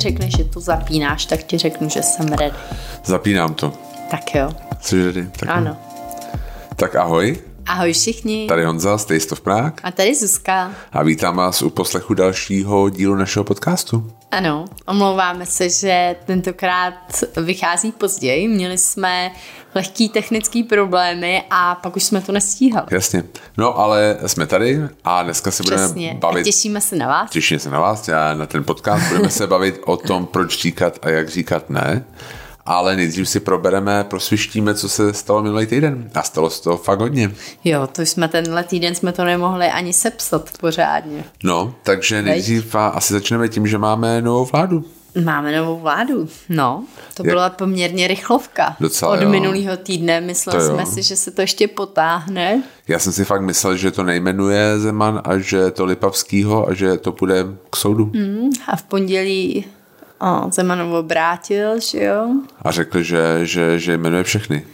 mi řekneš, že to zapínáš, tak ti řeknu, že jsem ready. Zapínám to. Tak jo. Jsi ready? Tak jo. Ano. Tak ahoj, Ahoj všichni. tady Honza z Taste of Prague A tady Zuzka. a vítám vás u poslechu dalšího dílu našeho podcastu. Ano, omlouváme se, že tentokrát vychází později. Měli jsme lehký technický problémy a pak už jsme to nestíhali. Jasně. No ale jsme tady a dneska se budeme Přesně. A bavit... těšíme se na vás. Těším se na vás a na ten podcast. Budeme se bavit o tom, proč říkat a jak říkat ne. Ale nejdřív si probereme, prosvištíme, co se stalo minulý týden. A stalo se toho fakt hodně. Jo, to jsme tenhle týden jsme to nemohli ani sepsat pořádně. No, takže nejdřív a asi začneme tím, že máme novou vládu. Máme novou vládu. No, to byla poměrně rychlovka. Docela, Od jo. minulého týdne mysleli To jo. jsme si, že se to ještě potáhne. Já jsem si fakt myslel, že to nejmenuje Zeman a že je to Lipavskýho a že to půjde k soudu. Mm. A v pondělí o, Zemanov obrátil, že jo? A řekl, že, že, že jmenuje všechny.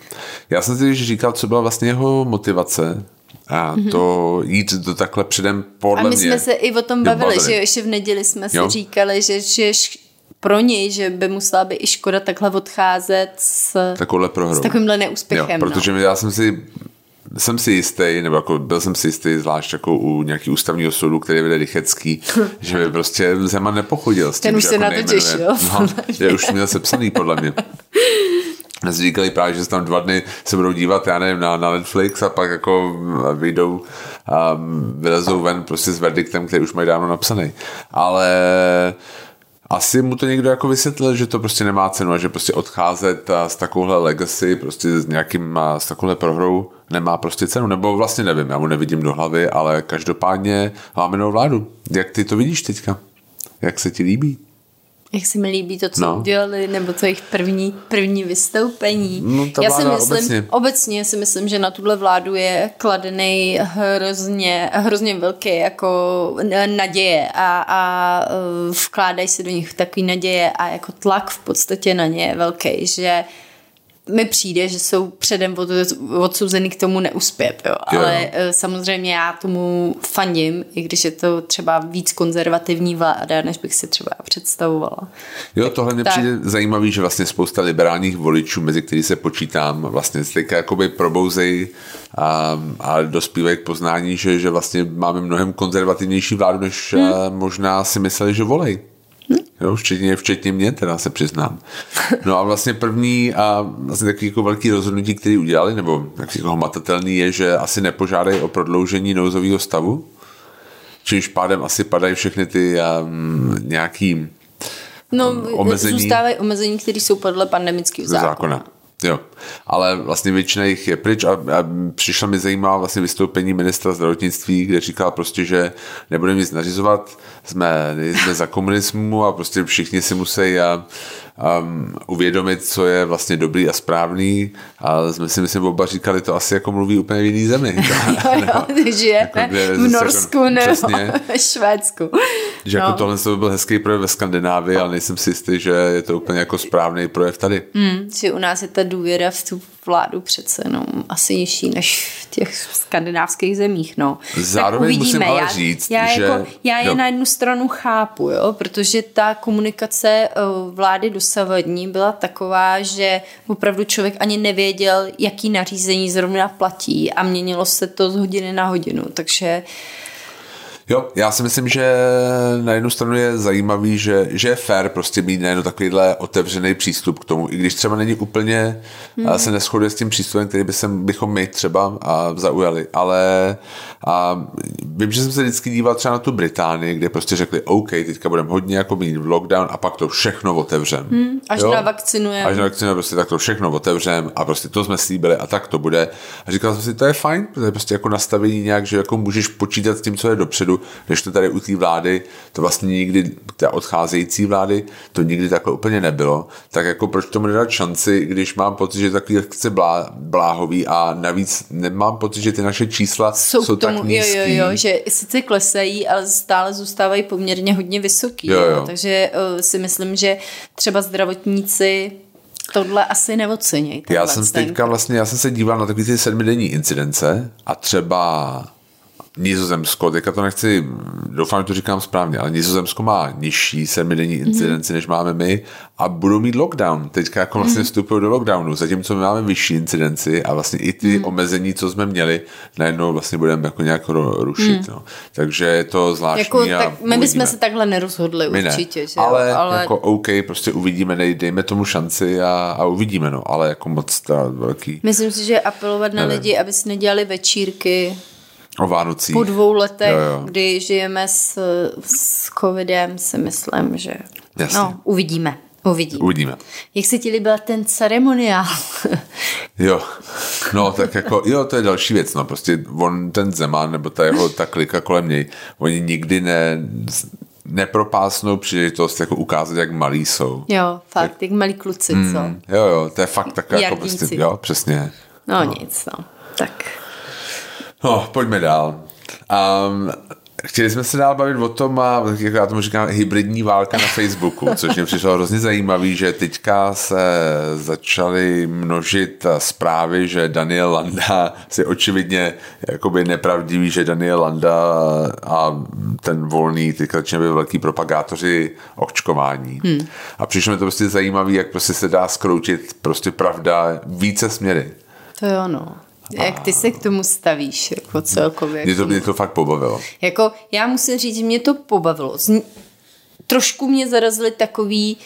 Já jsem si říkal, co byla vlastně jeho motivace a to jít do takhle předem podle Mhm. A my mě. jsme se i o tom bavili, bavili. že ještě v neděli jsme si Jo. říkali, že, že pro něj, že by musela být i škoda takhle odcházet s, Takovouhle prohrou. s takovýmhle neúspěchem. Jo, protože no. já jsem si jsem si jistý, nebo jako byl jsem si jistý, zvlášť jako u nějaký ústavního soudu, který vede Rychecký, že by prostě Zeman nepochodil s tím, Ten už že se jako na to nejmenuje. těšil, No, že už měl sepsaný, podle mě. Říkali právě, že se tam dva dny se budou dívat, já nevím, na, na Netflix a pak jako vyjdou um, vylezou ven prostě s verdiktem, který už mají dávno napsaný. Ale asi mu to někdo jako vysvětlil, že to prostě nemá cenu a že prostě odcházet a s takovouhle legacy, prostě s nějakým, a s takovouhle prohrou nemá prostě cenu, nebo vlastně nevím, já mu nevidím do hlavy, ale každopádně máme novou vládu. Jak ty to vidíš teďka? Jak se ti líbí? Jak se mi líbí to, co No. udělali, nebo to jejich první, první vystoupení. No, ta Já si myslím, obecně. obecně si myslím, že na tuhle vládu je kladený hrozně, hrozně velký jako naděje a, a eh, vkládají se do nich takový naděje a jako tlak v podstatě na ně je velký, že mi přijde, že jsou předem od, odsouzeny k tomu neuspět, jo. Jo. ale eh, samozřejmě já tomu fandím, i když je to třeba víc konzervativní vláda, než bych si třeba představovala. Jo, tohle mě Tak. přijde zajímavý, že vlastně spousta liberálních voličů, mezi který se počítám, vlastně teďka jakoby probouzej a, a dospívají k poznání, že, že vlastně máme mnohem konzervativnější vládu, než Hmm. a možná si mysleli, že volej. Jo, včetně, včetně mě, teda se přiznám. No a vlastně první a vlastně takový jako velký rozhodnutí, který udělali, nebo takový jako hmatatelný, je, že asi nepožádají o prodloužení nouzového stavu, čímž pádem asi padají všechny ty um, nějaký No, omezení- zůstávají omezení, které jsou podle pandemického zákona. zákona. Jo, ale vlastně většina jich je pryč a, a přišla mi zajímavá vlastně vystoupení ministra zdravotnictví, kde říkal prostě, že nebudeme nic nařizovat, jsme, jsme za komunismu a prostě všichni si musí a, um, uvědomit, co je vlastně dobrý a správný a jsme si myslím oba říkali, to asi jako mluví úplně v jiný zemi. Jo, jo, žijeme Jako, kde v Norsku jako- nebo přesně. ve Švédsku. že jako No. tohle to by byl hezký projev ve Skandinávii, ale nejsem si jistý, že je to úplně jako správný projev tady. Hmm, že u nás je ta důvěra v tu vládu přece no, asi nižší než v těch skandinávských zemích. No. Zároveň tak uvidíme. musím ale já, říct, já, že- jako, já je jo. na jednu stranu chápu, jo, protože ta komunikace eh, vlády dosavadní byla taková, že opravdu člověk ani nevěděl, jaký nařízení zrovna platí a měnilo se to z hodiny na hodinu, takže Jo, já si myslím, že na jednu stranu je zajímavý, že, že je fér prostě mít najednou takovýhle otevřený přístup k tomu, i když třeba není úplně, hmm. se neschoduje s tím přístupem, který by se, bychom my třeba a, zaujali, ale a, vím, že jsem se vždycky díval třeba na tu Británii, kde prostě řekli, OK, teďka budeme hodně jako mít v lockdown a pak to všechno otevřem. Hmm, až navakcinujeme. Až navakcinujeme, prostě tak to všechno otevřem a prostě to jsme slíbili a tak to bude. A říkal jsem si, to je fajn, to je prostě jako nastavení nějak, že jako můžeš počítat s tím, co je dopředu, když to tady u té vlády, to vlastně nikdy, té odcházející vlády, to nikdy takhle úplně nebylo, tak jako proč tomu nedat šanci, když mám pocit, že takový chce blá, bláhový a navíc nemám pocit, že ty naše čísla jsou, jsou tomu, tak jo, nízký. jo, jo, že sice klesají, ale stále zůstávají poměrně hodně vysoký. Jo, Jo, jo. Takže uh, si myslím, že třeba zdravotníci tohle asi neocenějí. Já jsem teďka vlastně, já jsem se díval na takové ty sedmidenní incidence a třeba Nizozemsko, teďka to nechci, doufám, že to říkám správně, ale Nizozemsko má nižší sedmidenní incidenci, mm-hmm. než máme my a budou mít lockdown. Teďka jako vlastně mm-hmm. vstupují do lockdownu, zatímco my máme vyšší incidenci a vlastně i ty mm-hmm. omezení, co jsme měli, najednou vlastně budeme jako nějak rušit. Mm. No. Takže je to zvláštní. Jako, a tak my bychom se takhle nerozhodli my určitě. Ne. Že ale, ale, jako OK, prostě uvidíme, dej, dejme tomu šanci a, a uvidíme, no, ale jako moc ta velký. Myslím si, že apelovat na nevím. lidi, aby si nedělali večírky O Vánocích. Po dvou letech, jo, jo. kdy žijeme s, s covidem, si myslím, že Jasně. no, uvidíme. Uvidíme. Uvidíme. Jak se ti líbil ten ceremoniál? jo, no tak jako, jo, to je další věc, no prostě on, ten Zeman, nebo ta jeho, ta klika kolem něj, oni nikdy ne, nepropásnou příležitost jako ukázat, jak malí jsou. Jo, fakt, jak, jak malí kluci, mm, co? Jo, jo, to je fakt tak jako prostě, jo, přesně. No, no nic, no, tak. No, pojďme dál. Um, Chtěli jsme se dál bavit o tom, a jako já tomu říkám, hybridní válka na Facebooku, což mě přišlo hrozně zajímavý, že teďka se začaly množit zprávy, že Daniel Landa si očividně jakoby nepravdivý, že Daniel Landa a ten volný teďka začínají být velký propagátoři očkování. Hmm. A přišlo mi to prostě zajímavý, jak prostě se dá skroutit prostě pravda více směry. To je ono. Jak ty se k tomu stavíš, jako celkově? Mě to, mě to fakt pobavilo. Jako, já musím říct, že mě to pobavilo. Trošku mě zarazili takový,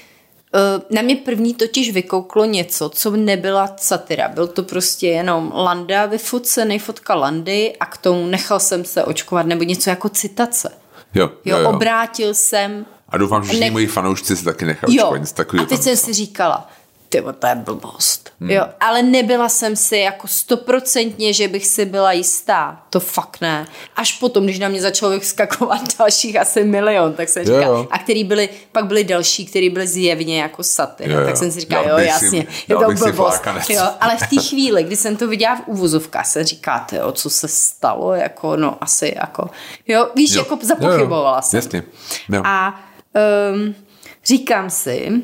uh, na mě první totiž vykouklo něco, co nebyla satira. Byl to prostě jenom Landa vyfocený fotka Landy a k tomu nechal jsem se očkovat, nebo něco jako citace. Jo, jo, jo, jo. obrátil jsem. A doufám, že ne... moji fanoušci se taky nechali očkovat. Jo, a teď jsem si říkala, ty to je blbost. Hmm. Jo, ale nebyla jsem si jako stoprocentně, že bych si byla jistá. To fakt ne. Až potom, když na mě začalo vyskakovat dalších asi milion, tak jsem říkala. A který byli, pak byli další, který byli zjevně jako saty. Jo, jo. Tak jsem si říkala, jo, jasně, je to blbost. Jo, ale v té chvíli, kdy jsem to viděla v úvozovkách, jsem říká, jo, co se stalo, jako, no asi jako, jo, víš, jo. jako zapochybovala jo, jo. jsem. Jasně. Jo. A um, říkám si,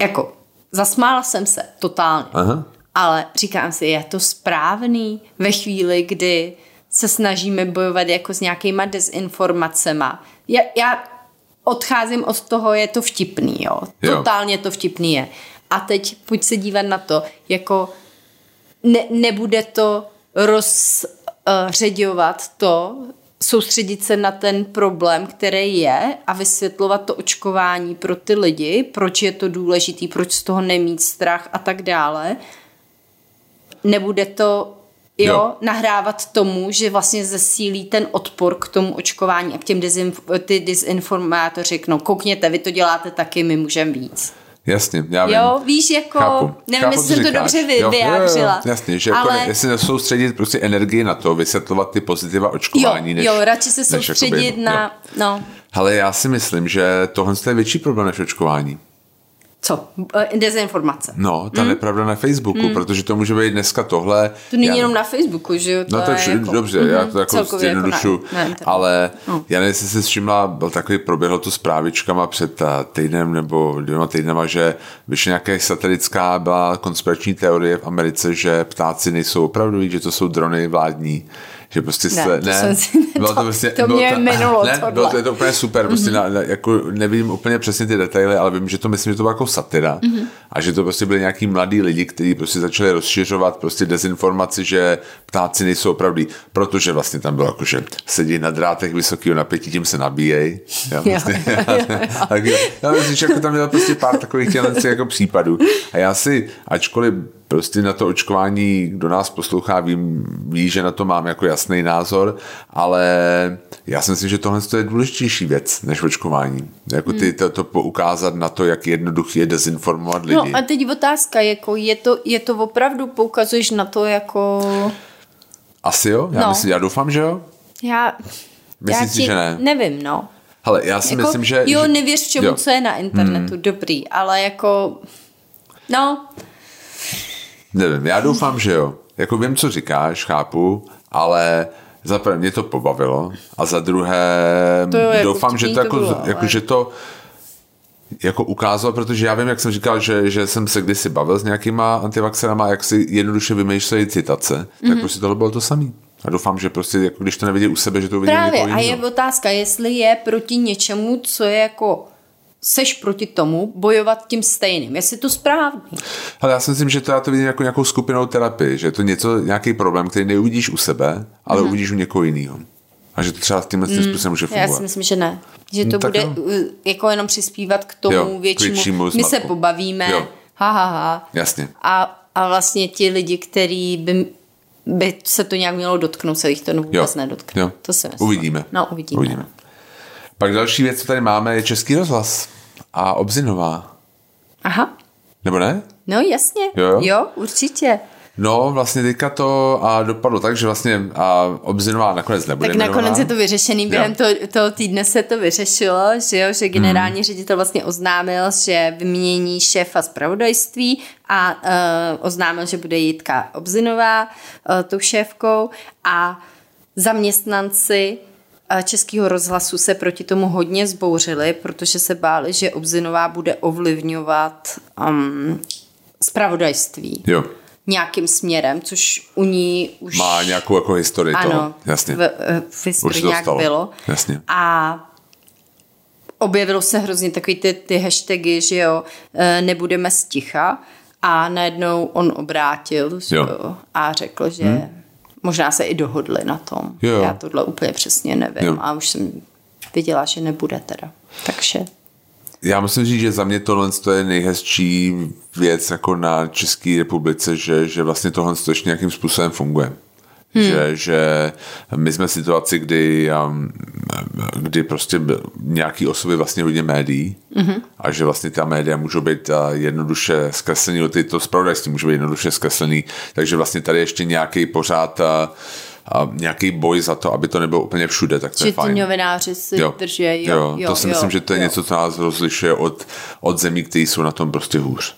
jako Zasmála jsem se totálně. Aha. Ale říkám si, je to správný ve chvíli, kdy se snažíme bojovat jako s nějakýma dezinformacema. Já, já odcházím od toho, je to vtipný, jo. jo. Totálně to vtipný je. A teď pojď se dívat na to, jako ne, nebude to rozředovat uh, to, soustředit se na ten problém, který je a vysvětlovat to očkování pro ty lidi, proč je to důležitý, proč z toho nemít strach a tak dále. Nebude to jo, jo. nahrávat tomu, že vlastně zesílí ten odpor k tomu očkování a k těm dezinf- ty dezinformátoři řeknou, koukněte, vy to děláte taky, my můžeme víc. Jasně, já vím. Jo, víš, jako, chápu, nevím, chápu, jestli jsem to dobře vy, jo, vyjádřila. Jo, jo, jasně, že jako ale... jako, jestli nesoustředit prostě energii na to, vysvětlovat ty pozitiva očkování, jo, než, Jo, radši se soustředit jakoby, na, jo. no. Ale já si myslím, že tohle je větší problém než očkování. Co? Eh, dezinformace. No, ta mm. nepravda na Facebooku, mm. protože to může být dneska tohle. To není já... jenom na Facebooku, že jo? To no to je jako... dobře, mm-hmm. já to jako zjednodušu, jako ale no. já nevím, jestli se všimla, byl takový, proběhlo to s právičkama před eh, týdnem nebo dvěma týdnema, že vyšla nějaká satelická byla konspirační teorie v Americe, že ptáci nejsou opravdu, že to jsou drony vládní že prostě ne, se, ne, ne si, bylo to, to, prostě, to bylo mě to, minulo ne, bylo to, je to úplně super, prostě mm-hmm. na, na, jako nevím úplně přesně ty detaily, ale vím, že to myslím, že to bylo jako satira mm-hmm. a že to prostě byli nějaký mladí lidi, kteří prostě začali rozšiřovat prostě dezinformaci, že ptáci nejsou opravdu, protože vlastně tam bylo jako, že sedí na drátech vysokého napětí, tím se nabíjejí. Já, vlastně, tak, já myslím, že jako tam měl prostě pár takových tělenci jako případů. A já si, ačkoliv prostě na to očkování, kdo nás poslouchá, ví, ví, že na to mám jako jasný názor, ale já si myslím, že tohle je důležitější věc než očkování. Jako ty, hmm. to, to poukázat na to, jak jednoduchý je dezinformovat lidi. No a teď otázka, jako je to, je to opravdu, poukazuješ na to jako... Asi jo, já, no. myslím, já doufám, že jo. Já, Myslím já si, že ne. Nevím, no. Hele, já si jako, myslím, že... Jo, nevěř čemu, jo. co je na internetu, hmm. dobrý, ale jako... No, Nevím, já doufám, že jo. Jako vím, co říkáš, chápu, ale za prvé mě to pobavilo a za druhé to jo, jako doufám, že to, jako, to bylo, jako, ale... že to jako ukázalo, protože já vím, jak jsem říkal, že, že jsem se kdysi bavil s nějakýma antivaxerama, jak si jednoduše vymýšlejí citace, mm-hmm. tak mhm. prostě tohle bylo to samý. A doufám, že prostě, jako když to nevidí u sebe, že to vidí Právě, a je otázka, jestli je proti něčemu, co je jako seš proti tomu, bojovat tím stejným. Jestli to správný. Ale já si myslím, že to já to vidím jako nějakou skupinou terapii, že je to něco, nějaký problém, který neuvidíš u sebe, ale Mhm. uvidíš u někoho jiného. A že to třeba tímhle mm. způsobem může Já fungovat. si myslím, že ne. Že to No, bude jo. uh, jako jenom přispívat k tomu Jo, k většímu, většímu my se pobavíme, Jo. ha, ha, ha. Jasně. A, a vlastně ti lidi, který by, by se to nějak mělo dotknout, se jich to vůbec nedotkne. Jo. To si myslím. Uvidíme. No, uvidíme. uvidíme. Pak další věc, co tady máme, je Český rozhlas a Obzinová. Aha, Nebo ne? no jasně. Jo, jo. jo určitě. No, vlastně teďka to a dopadlo tak, že vlastně a Obzinová nakonec nebude Tak nakonec jmenovaná. je to vyřešený, během toho, toho týdne se to vyřešilo, že jo, že generální Hmm. ředitel vlastně oznámil, že vymění šéfa zpravodajství a uh, oznámil, že bude Jitka Obzinová uh, tou šéfkou a zaměstnanci Českého rozhlasu se proti tomu hodně zbouřili, protože se báli, že Obzinová bude ovlivňovat um, zpravodajství Jo, nějakým směrem, což u ní už... má nějakou jako historii Ano, toho. Jasně. v, v historii Už nějak stalo. bylo. Jasně. A objevilo se hrozně takový ty, ty hashtagy, že jo, eh, nebudeme sticha a najednou on obrátil že Jo. jo, a řekl, že hmm. Možná se i dohodli na tom. Jo. Já tohle úplně přesně nevím Jo. a už jsem viděla, že nebude teda. Takže Já musím říct, že za mě tohle to je nejhezčí věc jako na České republice, že, že vlastně tohle to ještě nějakým způsobem funguje. Hmm. Že, že my jsme v situaci, kdy, um, kdy prostě nějaký osoby vlastně hodně médií mm-hmm. a že vlastně ta média můžou být uh, jednoduše zkreslený, ty to zpravodajství může být jednoduše zkreslený, takže vlastně tady ještě nějaký pořád uh, a nějaký boj za to, aby to nebylo úplně všude, tak to že je ty fajn. novináři si Jo, drží. Jo, jo, jo, to si jo, myslím, že to je jo. něco, co nás rozlišuje od, od zemí, které jsou na tom prostě hůř.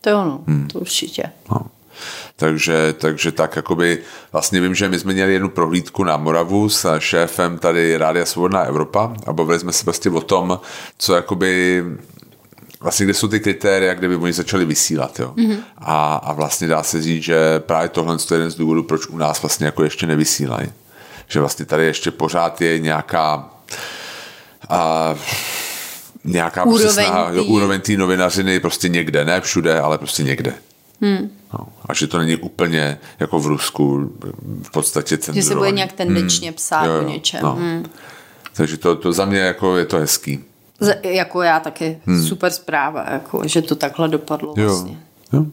To jo, no, Hmm. to určitě. No. Takže, takže tak jakoby, vlastně vím, že my jsme měli jednu prohlídku na Moravu s šéfem tady Rádia Svobodná Evropa a bavili jsme se prostě o tom, co jakoby vlastně kde jsou ty kritéria, kde by oni začali vysílat. Jo? Mm-hmm. A, a vlastně dá se říct, že právě tohle je jeden z důvodů, proč u nás vlastně jako ještě nevysílají. Že vlastně tady ještě pořád je nějaká a, nějaká Úroveň prostě snaha, jo, tý- úroveň té novinařiny prostě někde, ne všude, ale prostě někde. Hmm. No, a že to není úplně jako v Rusku v podstatě Že cenzurovaný. se bude nějak tendenčně psát Jo, o jo, něčem. no. Hmm. Takže to, to za mě jako je to hezký. Z, jako já taky. Hmm. Super zpráva, jako, že to takhle dopadlo Jo. vlastně. jo.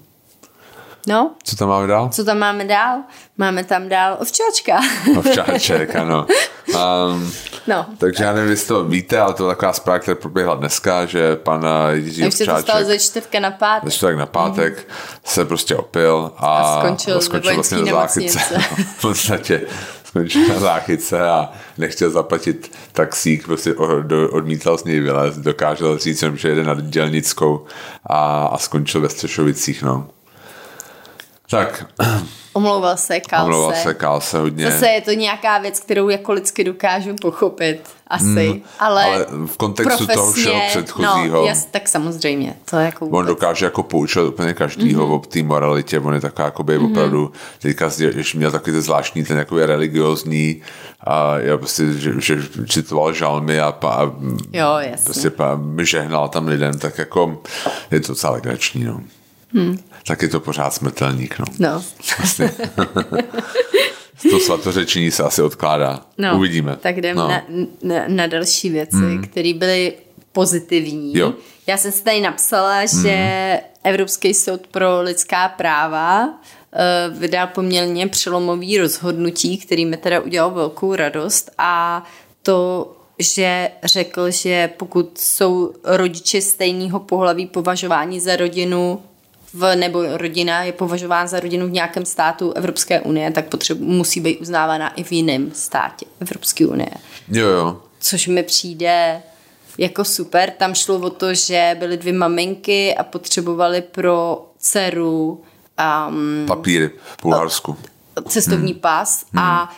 No, Co tam máme dál? co tam máme dál? Máme tam dál ovčáčka. Ovčáček, ano. Um, No. takže já nevím, jestli to víte, ale to je taková zpráva, která proběhla dneska, že pan Jiří Už se to stalo Ovčáček ze čtvrtka na pátek. ze čtvrtek na pátek mm-hmm. se prostě opil a, A skončil a skončil vlastně na záchytce. v podstatě skončil na záchytce a nechtěl zaplatit taxík, prostě odmítal z něj vylézt, dokázal říct že jede na dělnickou a, a skončil ve Střešovicích, no. Tak, Omlouval se, kal omlouval se. se, kál se hodně. Zase je to nějaká věc, kterou jako lidsky dokážu pochopit. Asi. Mm, ale, ale v kontextu toho všeho profesně, předchozího- No, jas, tak samozřejmě. To jako On vůbec. dokáže jako poučovat úplně každýho Mhm. mm-hmm. o té moralitě, on je taková jakoby mm-hmm. opravdu, teďka ještě měl takový ten zvláštní, ten jakoby religiozní, a já prostě, že, že citoval žalmy a, pa, a Jo, jasně. prostě pa, žehnal tam lidem, tak jako je to docela legrační, no. Hmm. Tak je to pořád smrtelník, no. No. Vlastně. to svatořečení se asi odkládá. no. Uvidíme. Tak jdeme no. na, na, na další věci, mm. které byly pozitivní. Jo. Já jsem si tady napsala, mm. že Evropský soud pro lidská práva vydal poměrně přelomový rozhodnutí, který mi teda udělal velkou radost a to že řekl, že pokud jsou rodiče stejného pohlaví považováni za rodinu v, nebo rodina je považována za rodinu v nějakém státu Evropské unie, tak potřebu, musí být uznávána i v jiném státě Evropské unie. Jo, jo. Což mi přijde jako super. Tam šlo o to, že byly dvě maminky a potřebovali pro dceru um, Papíry v Bulharsku. cestovní hmm. pas a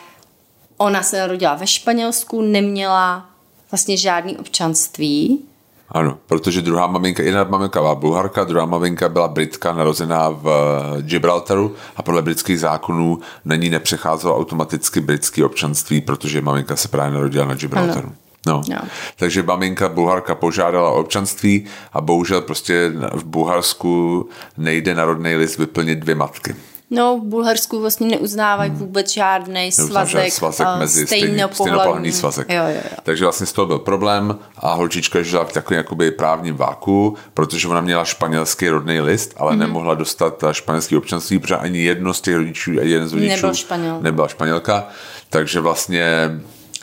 ona se narodila ve Španělsku, neměla vlastně žádný občanství Ano, protože druhá maminka, jedna maminka byla Bulharka, druhá maminka byla Britka, narozená v eh, Gibraltaru a podle britských zákonů na ní nepřecházelo automaticky britské občanství, protože maminka se právě narodila na Gibraltaru. Ano. No. no. Takže maminka Bulharka požádala o občanství a bohužel prostě v Bulharsku nejde na rodný list vyplnit dvě matky. No, v Bulharsku vlastně neuznávají hmm. vůbec žádný svazek, svazek mezi stejnopohlavní svazek. Jo, jo, jo. Takže vlastně z toho byl problém a holčička žila v takovém jakoby právním váku, protože ona měla španělský rodný list, ale hmm. nemohla dostat španělský občanství, protože ani jedno z těch rodičů, ani jeden z rodičů Nebyl španěl. nebyla španělka. Takže vlastně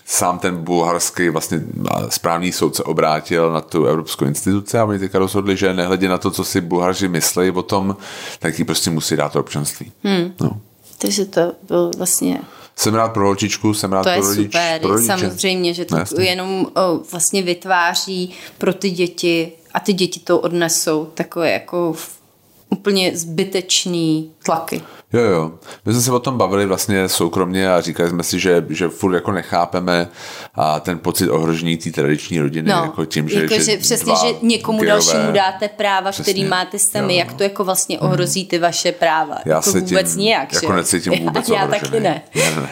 sám ten bulharský vlastně správný soud se obrátil na tu evropskou instituci a oni teďka rozhodli, že nehledě na to, co si Bulharži myslí o tom, tak jí prostě musí dát to občanství. Hmm. No. Takže to byl vlastně jsem rád pro holčičku, jsem rád to pro rodič, super, pro rodiče. samozřejmě, že to no, jenom o, vlastně vytváří pro ty děti a ty děti to odnesou takové jako úplně zbytečný tlaky. Jo, jo. My jsme se o tom bavili vlastně soukromně a říkali jsme si, že, že furt jako nechápeme a ten pocit ohrožení té tradiční rodiny. No, jako tím, že, jako, že, že přesně, že někomu gejové, dalšímu dáte práva, přesně, který máte sami, jo, jak to jako vlastně mhm. ohrozí ty vaše práva. Já jako se vůbec tím, nijak. Jako že? necítím vůbec Já, já taky ne. ne, ne.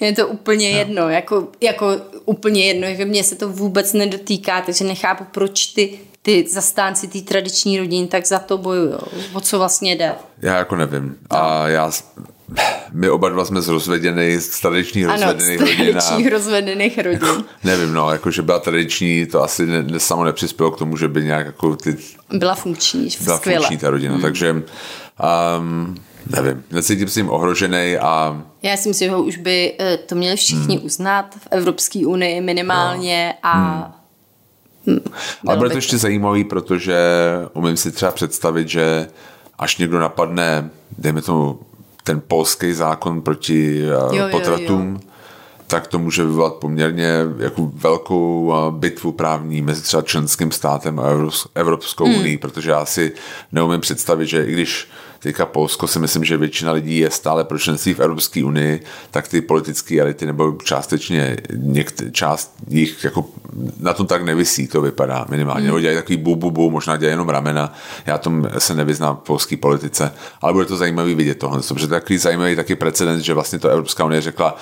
Je to úplně no. jedno, jako, jako úplně jedno, že mě se to vůbec nedotýká, takže nechápu, proč ty ty zastánci té tradiční rodiny tak za to bojují. O co vlastně jde? Já jako nevím. A já my oba dva jsme z rozvedených, z tradičních ano, rozvedených rodin. Ano, tradičních rozvedených rodin. Nevím, no, jako že byla tradiční, to asi ne, ne, samo nepřispělo k tomu, že by nějak jako ty... Byla funkční, Byla skvěle. funkční ta rodina, hmm. takže um, nevím, necítím se jim ohrožený a... Já si myslím, že už by eh, to měli všichni hmm. uznat v Evropské unii minimálně no. a hmm ale bude to ještě zajímavý, protože umím si třeba představit, že až někdo napadne, dejme tomu, ten polský zákon proti eh, jo, potratům, jo, jo. tak to může vyvolat poměrně jako velkou eh, bitvu právní mezi třeba členským státem a Evropskou hmm. unii, protože já si neumím představit, že i když teďka Polsko si myslím, že většina lidí je stále pro členství v Evropské unii, tak ty politické elity nebo částečně některé část jich jako na tom tak nevisí, to vypadá minimálně. Mm. Nebo dělají takový bu, bu, bu, možná dělají jenom ramena. Já tom se nevyznám v polské politice, ale bude to zajímavý vidět tohle, protože to je takový zajímavý taky precedens, že vlastně to Evropská unie řekla,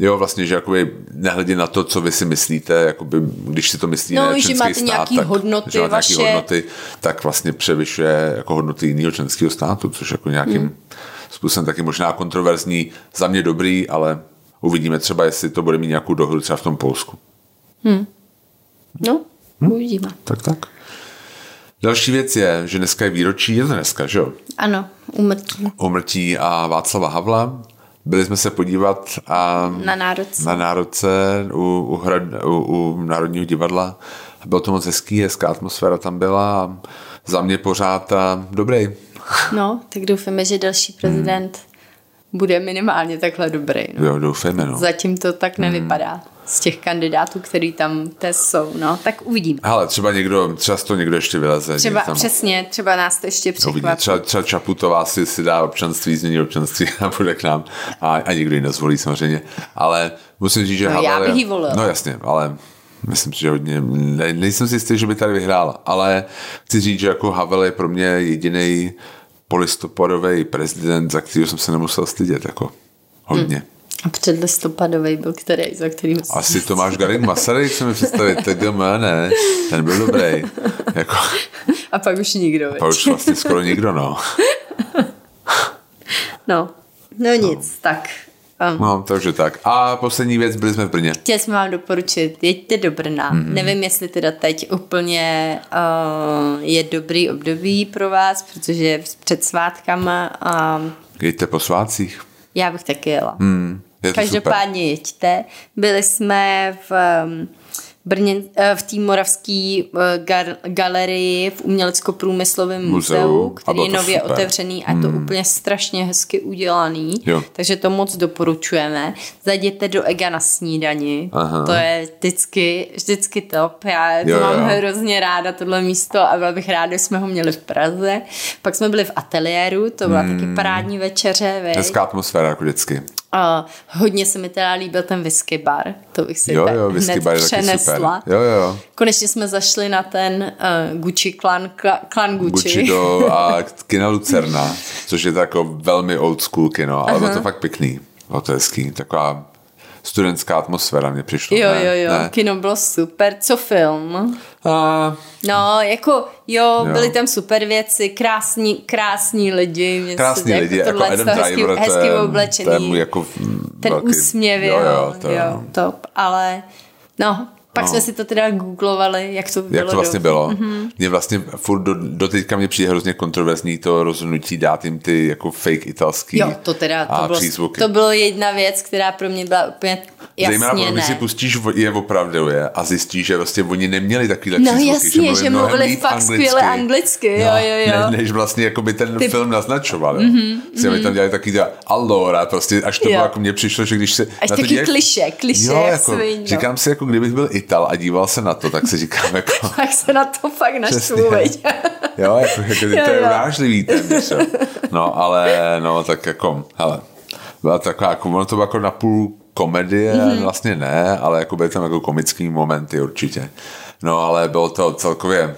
Jo, vlastně, že jakoby nehledě na to, co vy si myslíte, jakoby, když si to myslí no, že máte stát, nějaký tak, hodnoty že máte vaše... nějaký hodnoty, tak vlastně převyšuje jako hodnoty jiného členského státu, což jako nějakým hmm. způsobem taky možná kontroverzní, za mě dobrý, ale uvidíme třeba, jestli to bude mít nějakou dohodu třeba v tom Polsku. Hmm. No, hmm? uvidíme. Tak, tak. Další věc je, že dneska je výročí, je to dneska, že jo? Ano, umrtí. Umrtí a Václava Havla, byli jsme se podívat a na národce, na národce u, u, hrad, u, u Národního divadla. Bylo to moc hezký, hezká atmosféra tam byla a za mě pořád a dobrý. No, tak doufáme, že další prezident hmm. bude minimálně takhle dobrý. No. Jo, doufáme, no. Zatím to tak nevypadá. Hmm z těch kandidátů, který tam te jsou, no, tak uvidíme. Ale třeba někdo, často někdo ještě vyleze. Třeba, tam... přesně, třeba nás to ještě překvapí. No, třeba, třeba Čaputová si, si dá občanství, změní občanství a bude k nám a, a nikdo ji nezvolí samozřejmě, ale musím říct, že no, Havel, já bych ji volil. No jasně, ale myslím si, že hodně, ne, nejsem si jistý, že by tady vyhrála, ale chci říct, že jako Havel je pro mě jediný polistopadový prezident, za který jsem se nemusel stydět, jako hodně. Hmm. A předlistopadový byl který, za který Asi Tomáš Garik Masaryk se mi představit, TGM, ne, ten byl dobrý. Jako... A pak už nikdo, A pak už vlastně skoro nikdo, no. no, no nic, no. tak. Um, no, takže tak. A poslední věc, byli jsme v Brně. Chtěli jsme vám doporučit, jeďte do Brna. Mm-hmm. Nevím, jestli teda teď úplně uh, je dobrý období pro vás, protože před svátkama... Um, Jeďte po svátcích. Já bych taky jela. Mm. Každopádně super. jeďte. Byli jsme v um, Brně, eh, v té moravské eh, galerii v umělecko-průmyslovém muzeu, muzeu který je nově super. otevřený a je to hmm. úplně strašně hezky udělaný. Jo. Takže to moc doporučujeme. Zajděte do Ega na snídani. Aha. To je vždycky, vždycky top. Já to jo, mám jo. hrozně ráda, tohle místo a byla bych ráda, že jsme ho měli v Praze. Pak jsme byli v ateliéru, to byla hmm. taky parádní večeře. Hezká atmosféra jako vždycky. A hodně se mi teda líbil ten whisky bar, to bych si Jo, jo, whisky hned bar přenesla. super. Jo, jo. Konečně jsme zašli na ten uh, Gucci klan, kla, klan Gucci. Gucci do a kina Lucerna, což je to jako velmi old school kino, ale bylo to fakt pěkný. Bylo to hezký, taková studentská atmosféra mě přišlo. Jo, ne, jo, jo, Ne. kino bylo super. Co film? A, No, jako, jo, Jo. byly tam super věci, krásní, krásní lidi. Se krásný to- lidi, jako tohle Adam to hezky, Driver, hezky je, oblečený. můj jako ten velký, úsměv, jo, jo, to, jo, top, ale no, pak No. jsme si to teda googlovali, jak to bylo. Jak to vlastně do- bylo? Mm-hmm. Mě vlastně furt do, do teďka mě přijde hrozně kontroverzní to rozhodnutí dát jim ty jako fake italský Jo, to teda, a to bylo, přízvuky. to bylo jedna věc, která pro mě byla úplně Jasně protože když si ne. pustíš je opravdu je a zjistíš, že vlastně oni neměli takovýhle No přízvuky, jasně, že mluvili líp fakt skvěle anglicky, jo, jo, jo. Ne, než vlastně jako by ten Ty- film naznačoval. Mm-hmm, mm-hmm. tam dělali taky ta allora, prostě až to Jo. bylo, jako mně přišlo, že když se Až na to taky díváš- kliše, kliše, jo, jak jako, sviň, no. říkám si, jako kdybych byl Ital a díval se na to, tak si říkám, jako, Tak se na to fakt naštvu, jo, jako, jako Jo, to je urážlivý téměř. No, ale, no, tak jako, hele, byla taková, jako, ono to bylo jako napůl komedie, Mhm. mm-hmm. vlastně ne, ale jako byly tam jako komický momenty určitě. No, ale bylo to celkově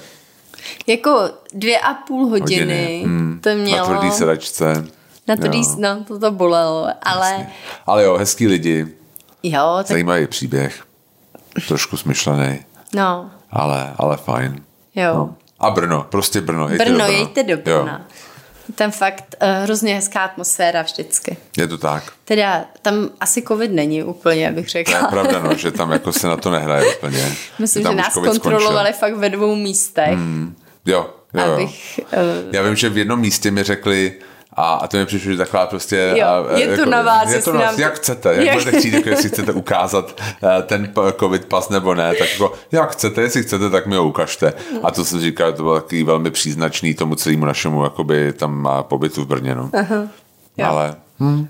Jako dvě a půl hodiny, hodiny. Hmm, to mělo... Na tvrdý sedačce. Na jo, dís, no, to to bolelo, ale Ale jo, hezký lidi, jo, tak zajímavý příběh, trošku smyšlený, no, ale, ale fajn. jo. No. A Brno, prostě Brno. Brno, do Brna. jejte do Jo, Brna. Tam fakt uh, hrozně hezká atmosféra vždycky. je to tak. Teda tam asi covid není úplně, abych To řekla. je pravda, no, že tam jako se na to nehraje úplně. Myslím, že nás kontrolovali fakt ve dvou místech, skončil. Jo, jo, jo. abych... Uh, Já vím, že v jednom místě mi řekli, a, a to mi přišlo, že taková prostě... Jo, a, je to na vás, Je to na vás, to- jak chcete, jak budete chtít, jako jestli chcete ukázat eh, ten covid pas nebo ne, tak jako, jak chcete, jestli chcete, tak mi ho ukažte. A to jsem říkal, to bylo takový velmi příznačný tomu celému našemu jakoby tam má pobytu v Brně, no. jo. Ale no,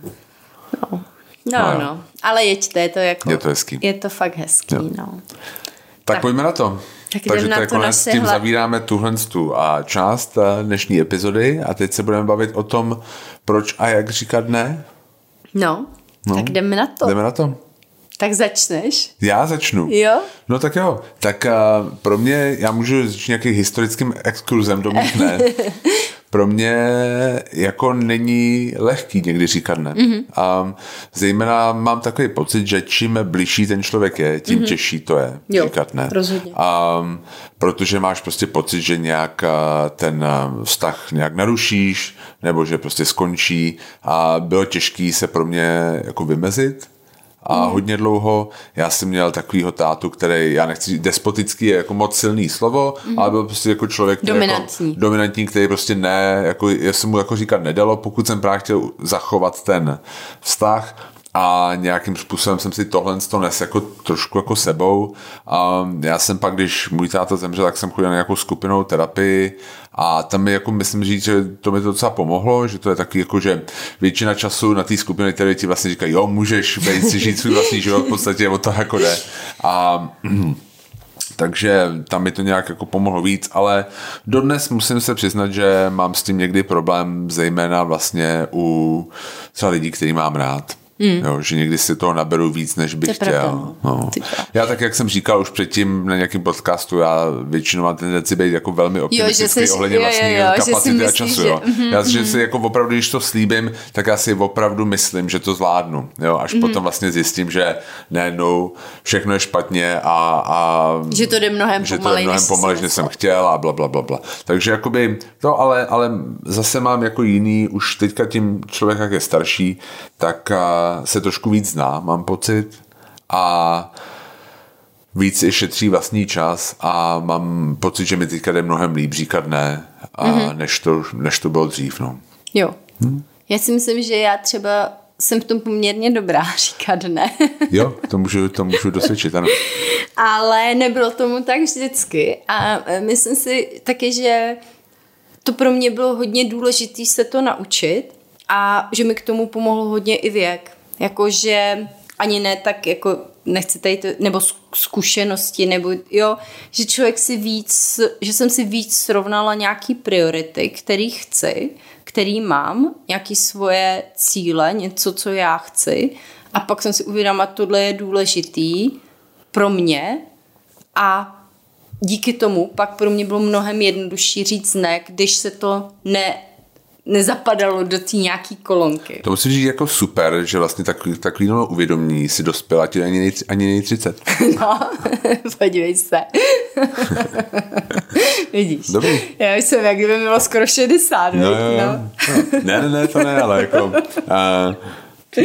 no jo. no, ale jeďte, je to jako... Je to hezký. Je to fakt hezký, Jo. no. Tak, pojďme na to. Tak Takže na to je konec, naše tím zavíráme tuhle tu a část eh, dnešní epizody a teď se budeme bavit o tom, proč a jak říkat ne. No, No. tak jdeme na to. Jdeme na to. Tak začneš? Já začnu. Jo? No tak jo. Tak uh, pro mě, já můžu začít nějakým historickým exkurzem do mých ne. Pro mě jako není lehký někdy říkat ne. Mhm. Mm-hmm. Um, zejména mám takový pocit, že čím bližší ten člověk je, tím mm-hmm. těžší to je Jo, říkat ne. rozhodně. Um, protože máš prostě pocit, že nějak ten vztah nějak narušíš, nebo že prostě skončí a bylo těžký se pro mě jako vymezit a hodně dlouho. Já jsem měl takovýho tátu, který, já nechci říct, despotický je jako moc silný slovo, ale byl prostě jako člověk, který Mhm. Dominantní. Jako, dominantní, který prostě ne, jako, já jsem mu jako říkat nedalo, pokud jsem právě chtěl zachovat ten vztah, a nějakým způsobem jsem si tohle to nes jako trošku jako sebou. A já jsem pak, když můj táta zemřel, tak jsem chodil na nějakou skupinou terapii a tam mi jako myslím říct, že to mi to docela pomohlo, že to je taky jako, že většina času na té skupině které ti vlastně říkají, jo, můžeš být si žít svůj vlastní život, v podstatě o to jako jde. A takže tam mi to nějak jako pomohlo víc, ale dodnes musím se přiznat, že mám s tím někdy problém, zejména vlastně u třeba lidí, který mám rád. Mm. Jo, že někdy si toho naberu víc, než bych To pravda, chtěl. no. No. Já tak, jak jsem říkal už předtím na nějakém podcastu, já většinou mám tendenci být jako velmi optimistický jsi- ohledně jo, jo, vlastní jo, že si kapacity a myslíš, času. že- Jo. mhm, Já že si jako opravdu, když to slíbím, tak já si opravdu myslím, že to zvládnu. Jo. Až Mhm. potom vlastně zjistím, že najednou všechno je špatně a, a Že to jde mnohem že to je pomalej, mnohem než jsi pomalej, než jsem chtěl a bla, bla, bla, bla. Takže jakoby to, ale, ale zase mám jako jiný, už teďka tím člověk, jak je starší, tak a, se trošku víc zná, mám pocit a víc i šetří vlastní čas a mám pocit, že mi teďka jde mnohem líp říkat ne, a mm-hmm. než, to, než to bylo dřív. No. Jo. Hm? Já si myslím, že já třeba jsem v tom poměrně dobrá říkat ne. Jo, to můžu, to můžu dosvědčit, ano. Ale nebylo tomu tak vždycky a e, myslím si taky, že to pro mě bylo hodně důležité se to naučit a že mi k tomu pomohl hodně i věk. Jakože ani ne tak jako nechci tady nebo zk- zkušenosti, nebo jo, že člověk si víc, že jsem si víc srovnala nějaký priority, který chci, který mám, nějaký svoje cíle, něco, co já chci a pak jsem si uvědomila, tohle je důležitý pro mě a díky tomu pak pro mě bylo mnohem jednodušší říct ne, když se to ne, nezapadalo do té nějaký kolonky. To musím říct jako super, že vlastně takový, takový no uvědomění si dospěla ti ani, nej, ani nej 30. No, podívej se. Vidíš. Dobrý. Já jsem, jak kdyby bylo skoro 60. No, no, no. No. Ne, ne, ne, to ne, ale jako... Uh,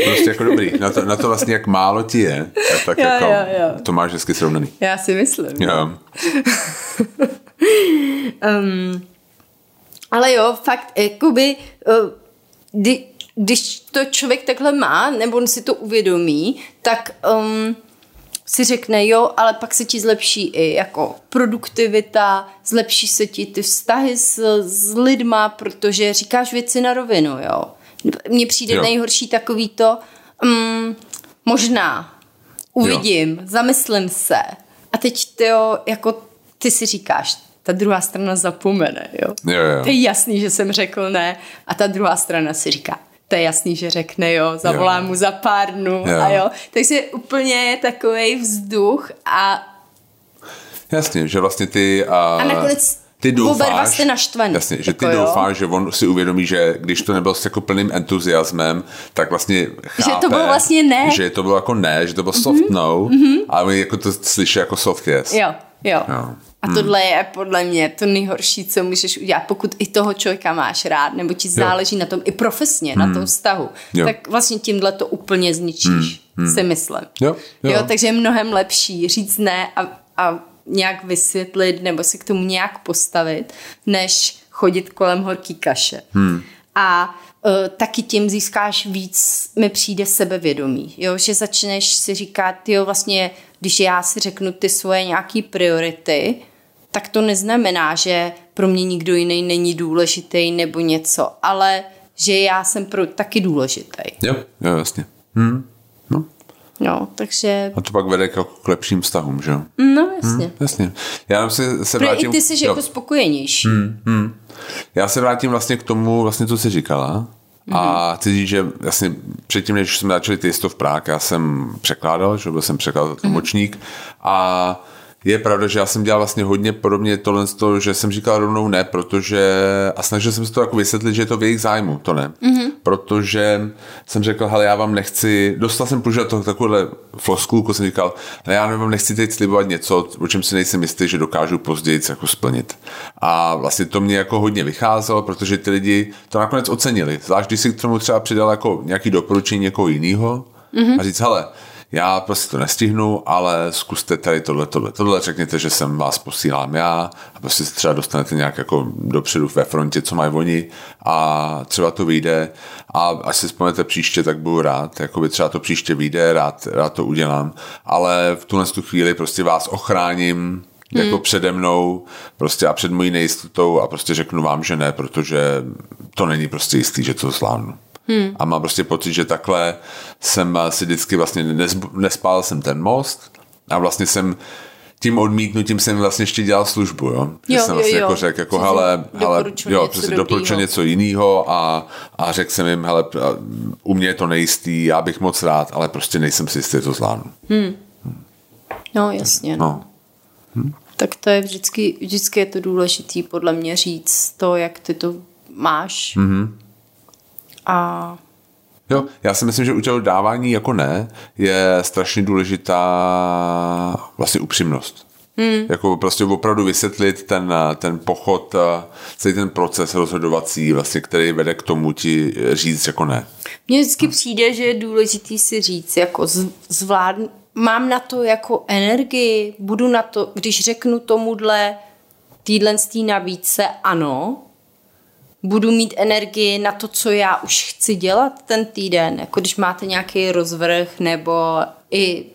prostě jako dobrý. Na to, na to vlastně, jak málo ti je, tak, tak Jo, jako jo, jo. to máš hezky srovnaný. Já si myslím. Jo. Um, ale jo, fakt, jakoby, uh, kdy, když to člověk takhle má, nebo on si to uvědomí, tak um, si řekne, jo, ale pak se ti zlepší i jako produktivita, zlepší se ti ty vztahy s, s lidma, protože říkáš věci na rovinu, jo. Mně přijde jo. nejhorší takový to, um, možná, uvidím, jo. zamyslím se. A teď ty jo, jako ty si říkáš, ta druhá strana zapomene, jo. Jo, jo. To je jasný, že jsem řekl ne a ta druhá strana si říká, to je jasný, že řekne jo, zavolám Jo. mu za pár dnů Jo. a jo. Takže úplně je takový vzduch a, Jasně, že vlastně ty... Uh, a nakonec ty oba doufáš, jste naštvaný. Jasně, že ty jako jo. doufáš, že on si uvědomí, že když to nebyl s jako plným entuziasmem, tak vlastně chápe, to bylo vlastně ne. Že to bylo jako ne, že to bylo soft mm-hmm. no, mm-hmm. a my jako to slyší jako soft yes. Jo, jo. Jo. A tohle je podle mě to nejhorší, co můžeš udělat, pokud i toho člověka máš rád, nebo ti záleží na tom i profesně, na tom vztahu, Jo. tak vlastně tímhle to úplně zničíš, si myslím. Jo, jo. jo, takže je mnohem lepší říct ne a, a nějak vysvětlit nebo si k tomu nějak postavit, než chodit kolem horký kaše. Hmm. A uh, taky tím získáš víc, mi přijde sebevědomí, jo, že začneš si říkat, jo, vlastně, když já si řeknu ty svoje nějaký priority, tak to neznamená, že pro mě nikdo jiný není důležitý nebo něco, ale že já jsem pro, taky důležitý. Jo, jo, jasně. Hm. No. No, takže, A to pak vede k, k lepším vztahům, že jo? no jasně. Jasně. Já se, se Protože vrátím... i ty jsi jo. jako spokojenější. Já se vrátím vlastně k tomu, vlastně, co jsi říkala. A chci říct, že vlastně předtím, než jsme začali ty v Prák, já jsem překládal, že byl jsem překladatel tlumočník a je pravda, že já jsem dělal vlastně hodně podobně tohle, toho, že jsem říkal rovnou ne, protože a snažil jsem se to jako vysvětlit, že je to v jejich zájmu, to ne. Mm-hmm. Protože jsem řekl, hele, já vám nechci, dostal jsem používat to, takovouhle floskulku, jsem říkal, ale já vám nechci teď slibovat něco, o čem si nejsem jistý, že dokážu později jako splnit. A vlastně to mě jako hodně vycházelo, protože ty lidi to nakonec ocenili. Zvlášť, když si k tomu třeba přidal jako nějaký doporučení někoho jiného mm-hmm. a říct, hele, já prostě to nestihnu, ale zkuste tady tohle, tohle, tohle, řekněte, že jsem vás posílám já a prostě se třeba dostanete nějak jako dopředu ve frontě, co mají oni a třeba to vyjde a až si vzpomenete příště, tak budu rád, jakoby třeba to příště vyjde, rád, rád to udělám, ale v tuhle tu chvíli prostě vás ochráním jako hmm. přede mnou prostě a před mojí nejistotou a prostě řeknu vám, že ne, protože to není prostě jistý, že to zvládnu. Hmm. A mám prostě pocit, že takhle jsem si vždycky vlastně nespál jsem ten most a vlastně jsem tím odmítnutím jsem vlastně ještě dělal službu, jo. Že Jo, jsem vlastně jo. jako řekl, jako hele, hele jo, něco přesně dobrýho. doporučil něco jiného a, a řekl jsem jim, hele, u mě je to nejistý, já bych moc rád, ale prostě nejsem si jistý, že to zvládnu. No jasně. No. No. Tak to je vždycky, vždycky je to důležitý podle mě říct to, jak ty to máš. Mm-hmm. A Jo, já si myslím, že u toho dávání jako ne je strašně důležitá vlastně upřímnost. Hmm. Jako prostě opravdu vysvětlit ten, ten pochod, celý ten proces rozhodovací, vlastně, který vede k tomu ti říct jako ne. mně vždycky přijde, že je důležitý si říct, jako zvládnu, mám na to jako energii, budu na to, když řeknu tomuhle týdlen z té nabídce ano, budu mít energii na to, co já už chci dělat ten týden, jako když máte nějaký rozvrh nebo i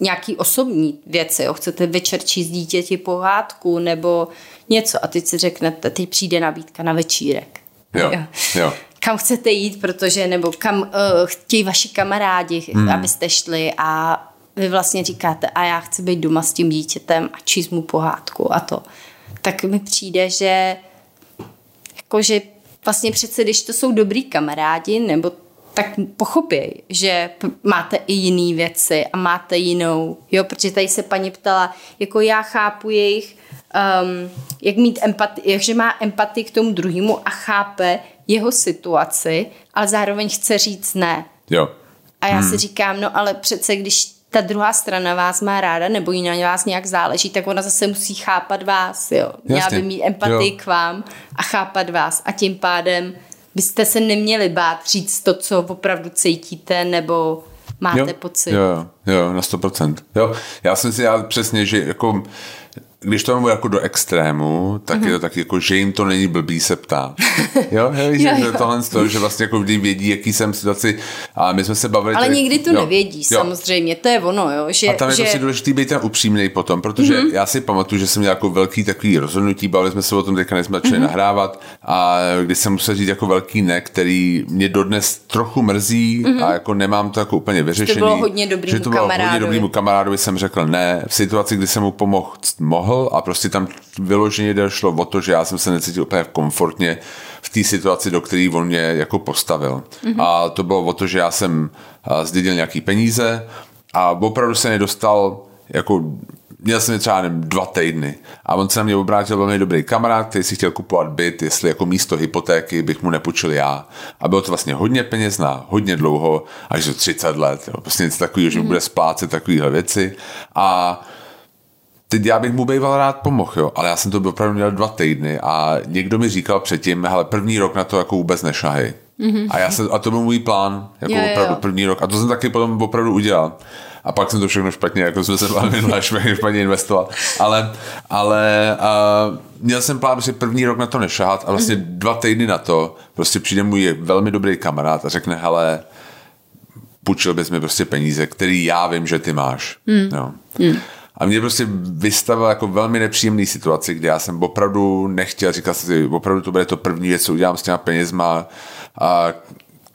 nějaký osobní věci, jo? chcete večer číst dítěti pohádku nebo něco a teď si řeknete, teď přijde nabídka na večírek. Jo, jo. Kam chcete jít, protože, nebo kam uh, chtějí vaši kamarádi, hmm. abyste šli a vy vlastně říkáte, a já chci být doma s tím dítětem a číst mu pohádku a to. Tak mi přijde, že jakože vlastně přece, když to jsou dobrý kamarádi, nebo tak pochopěj, že máte i jiné věci a máte jinou, jo, protože tady se paní ptala, jako já chápu jejich, um, jak mít empatii, jakže má empatii k tomu druhému a chápe jeho situaci, ale zároveň chce říct ne. Jo. A já hmm. si říkám, no ale přece když ta druhá strana vás má ráda nebo jí na vás nějak záleží, tak ona zase musí chápat vás, jo. Měla Jasně. by mít empatii Jo. k vám a chápat vás a tím pádem byste se neměli bát říct to, co opravdu cítíte nebo máte jo, pocit. Jo, jo, jo, na 100%. Jo, já jsem si já přesně, že jako když to mám jako do extrému, tak mm-hmm. je to tak jako, že jim to není blbý se ptát. Jo, jo, že, Jo, že jo. tohle z toho, že vlastně jako vždy vědí, jaký jsem v situaci a my jsme se bavili. Ale tady- někdy to jo, nevědí, jo. samozřejmě, to je ono, jo, že, A tam je že prostě důležitý být ten upřímný potom, protože mm-hmm. já si pamatuju, že jsem měl jako velký takový rozhodnutí, bavili jsme se o tom teďka, než jsme začali mm-hmm. nahrávat a když jsem musel říct jako velký ne, který mě dodnes trochu mrzí mm-hmm. a jako nemám to jako úplně vyřešený. bylo hodně dobrýmu že to bylo hodně kamarádovi. dobrýmu kamarádovi jsem řekl ne, v situaci, kdy jsem mu pomohl mohl a prostě tam vyloženě došlo o to, že já jsem se necítil úplně komfortně v té situaci, do které on mě jako postavil. Mm-hmm. A to bylo o to, že já jsem zdědil nějaký peníze a opravdu se nedostal jako měl jsem je třeba nevím, dva týdny a on se na mě obrátil velmi dobrý kamarád, který si chtěl kupovat byt, jestli jako místo hypotéky bych mu nepůjčil já. A bylo to vlastně hodně peněz na hodně dlouho, až do 30 let. Jo. Prostě něco takového, že mm-hmm. bude splácet takovéhle věci. A teď já bych mu býval rád pomohl, jo, ale já jsem to opravdu měl dva týdny a někdo mi říkal předtím, hele, první rok na to jako vůbec nešahej. Mm-hmm. A, já jsem, a to byl můj plán, jako Jo, opravdu jo. první rok. A to jsem taky potom opravdu udělal. A pak jsem to všechno špatně, jako jsme se bavili, špatně, špatně investoval. Ale, ale uh, měl jsem plán, že první rok na to nešahat a vlastně mm-hmm. dva týdny na to prostě přijde můj velmi dobrý kamarád a řekne, hele, půjčil bys mi prostě peníze, který já vím, že ty máš. Mm. Jo. Mm. A mě prostě vystavil jako velmi nepříjemný situaci, kde já jsem opravdu nechtěl, říkal jsem si, opravdu to bude to první věc, co udělám s těma penězma, a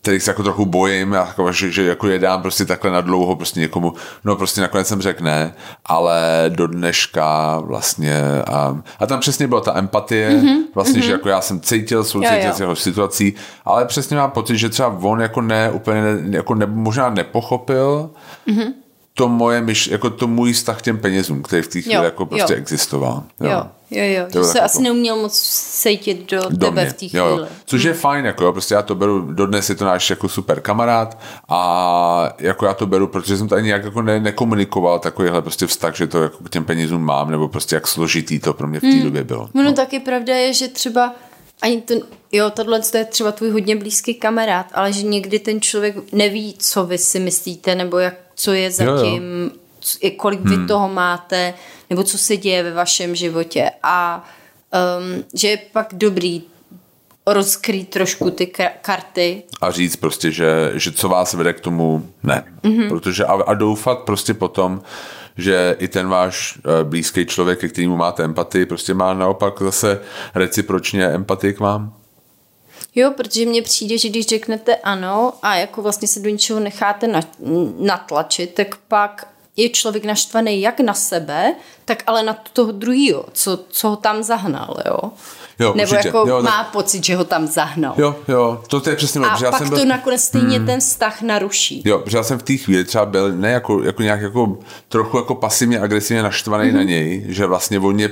kterých se jako trochu bojím, a jako, že, že jako je dám prostě takhle na dlouho prostě někomu, no prostě nakonec jsem řekl ne, ale do dneška vlastně a, a tam přesně byla ta empatie, mm-hmm, vlastně, mm-hmm. že jako já jsem cítil, soucítil s jeho situací, ale přesně mám pocit, že třeba on jako ne, úplně ne, jako ne, možná nepochopil mm-hmm. To moje myš, jako to můj vztah k těm penězům, který v té chvíli Jo, jako prostě jo. existoval. jo, jo, jo, To že se tak asi jako- neuměl moc cítit do, do tebe mě. v té Jo, jo. chvíli. Což je fajn, jako jo, prostě já to beru, dodnes je to náš jako super kamarád a jako já to beru, protože jsem to ani nějak jako ne, nekomunikoval takovýhle prostě vztah, že to jako k těm penězům mám, nebo prostě jak složitý to pro mě v té době bylo. No, no taky pravda je, že třeba ani to, jo, tohle to je třeba tvůj hodně blízký kamarád, ale že někdy ten člověk neví, co vy si myslíte, nebo jak, co je jo. zatím, co, i kolik vy Hmm. toho máte, nebo co se děje ve vašem životě. A um, že je pak dobrý rozkrýt trošku ty ka- karty. A říct prostě, že, že co vás vede k tomu, ne. Mm-hmm. Protože a, a doufat prostě potom, že i ten váš eh, blízký člověk, ke kterému máte empatii, prostě má naopak zase recipročně empatii k vám. Jo, protože mně přijde, že když řeknete ano a jako vlastně se do něčeho necháte na, natlačit, tak pak je člověk naštvaný jak na sebe, tak ale na toho druhého, co, co ho tam zahnal, jo. Jo, Nebo určitě. jako Jo, tak- má pocit, že ho tam zahnal. Jo, jo, to, to je přesně a já pak jsem to byl... nakonec stejně ten vztah naruší. Jo, protože já jsem v té chvíli třeba byl ne jako, jako nějak jako trochu jako pasivně agresivně naštvaný mm-hmm. na něj, že vlastně on mě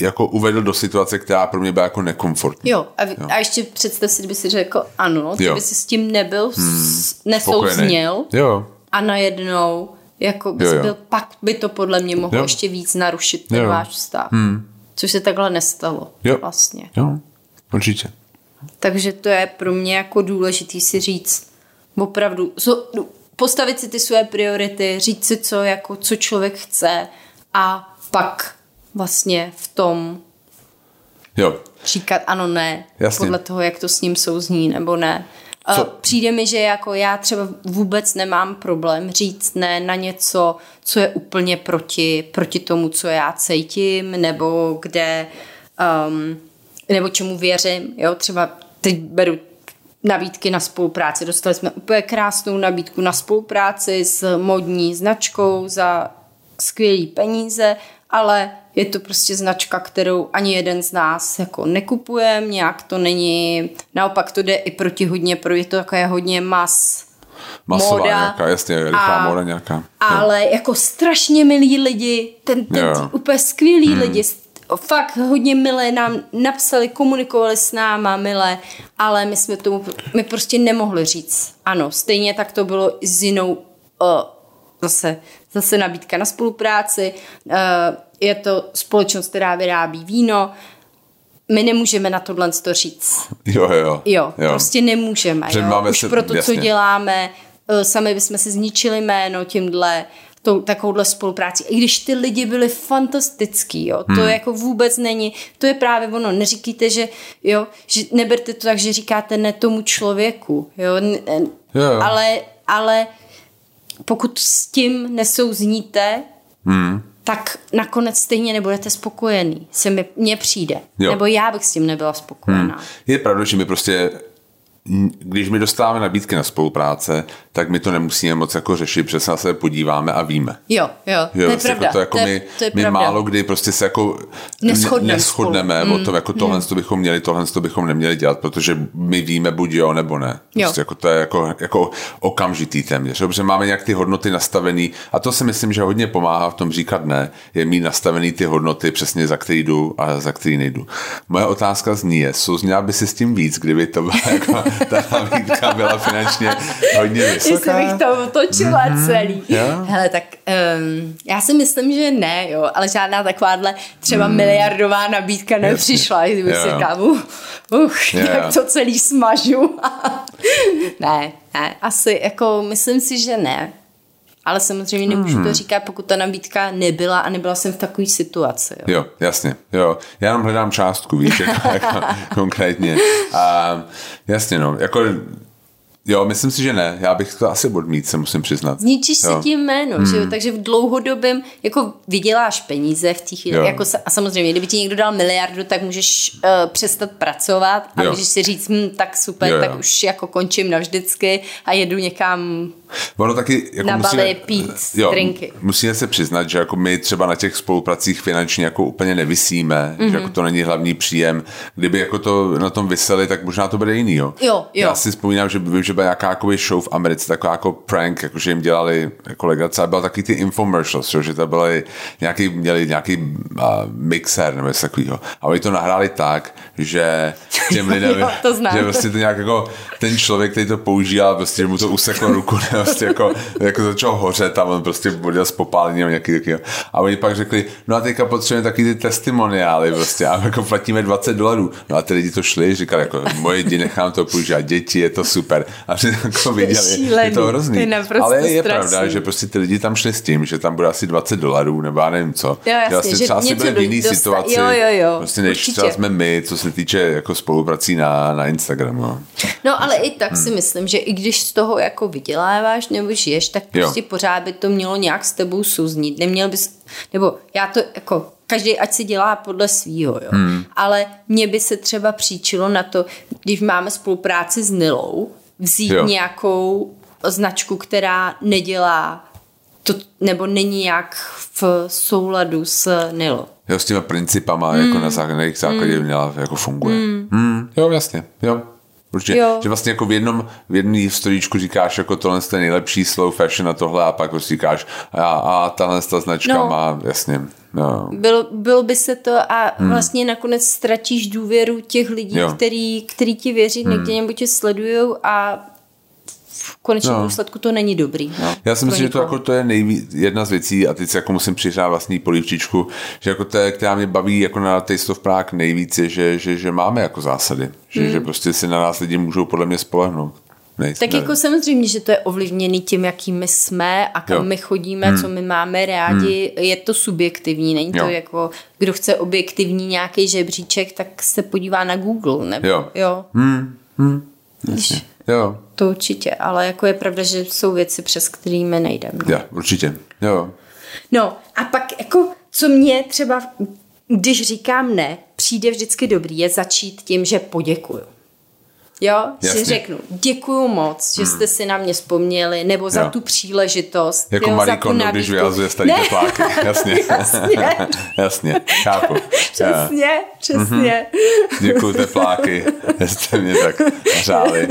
jako uvedl do situace, která pro mě byla jako nekomfortní. Jo, a, jo. a ještě představ si, kdyby si řekl ano, Jo. kdyby si s tím nebyl hmm, Spokojený. nesouzněl Jo, a najednou jako bys Jo, jo. byl, pak by to podle mě mohlo Jo. ještě víc narušit ten Jo. váš vztah. Hmm. Což se takhle nestalo Jo. vlastně. jo, určitě. Takže to je pro mě jako důležitý si říct opravdu, so, postavit si ty své priority, říct si, co, jako, co člověk chce a pak vlastně v tom Jo, říkat ano, ne, Jasně. podle toho, jak to s ním souzní, nebo ne. Co- Přijde mi, že jako já třeba vůbec nemám problém říct ne na něco, co je úplně proti, proti tomu, co já cítím, nebo kde, um, nebo čemu věřím, jo, třeba teď beru nabídky na spolupráci. Dostali jsme úplně krásnou nabídku na spolupráci s modní značkou za skvělý peníze, ale je to prostě značka, kterou ani jeden z nás jako nekupuje, nějak to není, naopak to jde i proti hodně, pro je to takové hodně mas, Masová móda. nějaká, jasně, rychlá A- móda nějaká. ale jako strašně milí lidi, ten, ten Jo. úplně skvělý hmm. lidi, fakt hodně milé nám napsali, komunikovali s náma milé, ale my jsme tomu, my prostě nemohli říct. Ano, stejně tak to bylo i s jinou uh, zase, zase nabídka na spolupráci. Uh, je to společnost, která vyrábí víno. My nemůžeme na tohle to říct. Jo, jo, jo. Jo, prostě nemůžeme. Že Jo. máme Už se- pro to, jasně. co děláme, eh, sami bychom si zničili jméno tímhle, tou, takovouhle spolupráci. I když ty lidi byli fantastický, jo, to Hmm. jako vůbec není, to je právě ono, neříkejte, že, jo, že neberte to tak, že říkáte ne tomu člověku, jo, n- n- Jo, jo. ale, ale pokud s tím nesouzníte, Hmm. tak nakonec stejně nebudete spokojený, se mi, mně přijde. Jo. Nebo já bych s tím nebyla spokojená. Hmm. Je pravda, že my prostě když my dostáváme nabídky na spolupráce, tak my to nemusíme moc jako řešit, přesně se podíváme a víme. Jo, jo, to Jo, je prostě pravda. Jako to, jako to, je, my, to je my pravda. málo kdy prostě se jako Neshodneme neschodneme spolu. o tom, jako tohle to bychom měli, tohle to bychom neměli dělat, protože my víme buď jo nebo ne. Jo. Prostě jako to je jako, jako okamžitý téměř, jo, protože máme nějak ty hodnoty nastavený a to si myslím, že hodně pomáhá v tom říkat ne, je mít nastavený ty hodnoty přesně za který jdu a za který nejdu. Moje otázka zní je, souzněla by si s tím víc, kdyby to byla jako, ta nabídka byla finančně hodně Jestli vysoká? bych to otočila mm-hmm. celý. Jo. Hele, tak um, já si myslím, že ne, jo, ale žádná takováhle třeba mm. miliardová nabídka nepřišla, kdyby Jo. si říkal, uh, uh, Jo, jo. to celý smažu. ne, ne, asi jako myslím si, že ne. Ale samozřejmě nemůžu Hmm. to říkat, pokud ta nabídka nebyla a nebyla jsem v takové situaci. Jo. Jo, jasně, jo. Já jenom hledám částku, víš, jako, jako konkrétně. A jasně, no, jako Jo, myslím si, že ne. Já bych to asi odmít, se musím přiznat. Zničíš si tím jméno, hmm. že jo? takže v dlouhodobém, jako vyděláš peníze v té chvíli, Jo. jako a samozřejmě, kdyby ti někdo dal miliardu, tak můžeš uh, přestat pracovat a Jo. můžeš si říct, hm, tak super, Jo, jo. tak už jako končím navždycky a jedu někam Ono taky jako Na musíme, pít jo, drinky. Musíme se přiznat, že jako my třeba na těch spolupracích finančně jako úplně nevisíme, mm-hmm. Mhm. že jako to není hlavní příjem. Kdyby jako to na tom vyseli, tak možná to bude jiný, jo. Jo, jo. Já si vzpomínám, že, by- že byla nějaká jako show v Americe, taková jako prank, jako že jim dělali jako legrace, a byl taky ty infomercials, jo, že to byly nějaký, měli nějaký uh, mixer nebo něco takového. A oni to nahráli tak, že těm lidem, Jo, to znám. že prostě to nějak jako ten člověk, který to používal, prostě mu to useklo ruku, ne, prostě jako, jako začal hořet a on prostě bodil s popálením a nějaký taky. A oni pak řekli, no a teďka potřebujeme taky ty testimoniály prostě a jako platíme 20 dolarů. No a ty lidi to šli, říkali jako, moje děti nechám to používat, děti, je to super. A při jako viděli, je šílený, to hrozný. je Ale je strašný. pravda, že prostě ty lidi tam šli s tím, že tam bude asi 20 dolarů, nebo já nevím co. Jo, jasně, vlastně že třeba si byli v jiný dosta- situaci, jo, jo, jo, prostě než určitě. třeba jsme my, co se týče jako spoluprací na, na Instagramu. no. No ale i tak si myslím, že i když z toho jako vyděláváš nebo žiješ, tak Jo. prostě pořád by to mělo nějak s tebou souznít. Neměl bys, nebo já to jako, každý ať si dělá podle svýho, jo. Hmm. Ale mně by se třeba příčilo na to, když máme spolupráci s Nilou, vzít Jo. jo. nějakou značku, která nedělá to, nebo není jak v souladu s Nilou. Jo, s těma principama, mm. jako na základě, na jejich základě měla, jako funguje. Mm. Mm. Jo, jasně, jo. Určitě, Jo. že vlastně jako v jednom, v jedný storíčku říkáš jako tohle je nejlepší slow fashion a tohle a pak prostě říkáš a, a tahle ta značka No. má, jasně, no. Bylo, bylo by se to a hmm. vlastně nakonec ztratíš důvěru těch lidí, Jo. který, který ti věří, hmm. někde nebo tě sledujou a v konečném No. důsledku to není dobrý. No, Já si myslím, že to jako to je nejví, jedna z věcí a teď si jako musím přihrát vlastní polívčičku, že jako to která mě baví jako na Taste of Prague nejvíc je, že, že, že máme jako zásady, že, Hmm. že prostě si na nás lidi můžou podle mě spolehnout. Nej, Tak jako samozřejmě, že to je ovlivněný tím, jaký my jsme a kam Jo. my chodíme, hmm. co my máme rádi. Hmm. Je to subjektivní, není to Jo. jako, kdo chce objektivní nějaký žebříček, tak se podívá na Google. Nebo, Jo. jo. Jasně. Jo, To určitě, ale jako je pravda, že jsou věci, přes kterými nejdeme. No. ja, určitě. Jo. No a pak jako, co mě třeba, když říkám ne, přijde vždycky dobrý, je začít tím, že poděkuju. Jo, Jasně. řeknu, děkuju moc, že jste si na mě vzpomněli, nebo za Jo. tu příležitost. Jako jo, Marie Kondo, když vyhazuje starý tepláky. Jasně. Jasně. Jasně, chápu. Já. Přesně, přesně. Děkuju tepláky, že jste mě tak hřáli.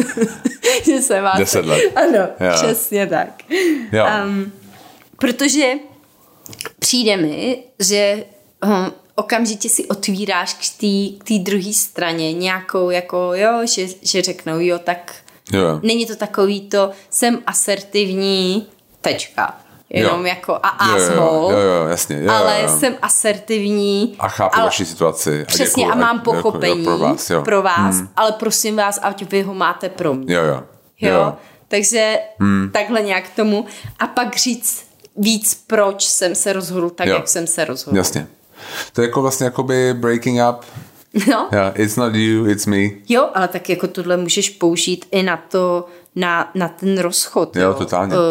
že se vás... Deset let. Ano, Jo. přesně tak. Jo. Um, protože přijde mi, že um, okamžitě si otvíráš k té druhé straně nějakou jako, jo, že, že řeknou, jo, tak Jo, jo. není to takový to, jsem asertivní, tečka. Jenom Jo. jako a Jo, jo, asshole. jo, jo, jasně, jo, ale jo, jo. jsem asertivní. A chápu ale, vaši situaci. A Přesně děkuju, a mám pochopení jo, pro vás, jo. pro vás ale prosím vás, ať vy ho máte pro mě. Jo, jo. Jo. Takže hmm. takhle nějak k tomu. A pak říct víc, proč jsem se rozhodl tak, Jo. jak jsem se rozhodl. Jasně. To je jako vlastně jakoby breaking up. No. Yeah, it's not you, it's me. Jo, ale tak jako tohle můžeš použít i na to, na, na ten rozchod. Jo, totálně. Uh,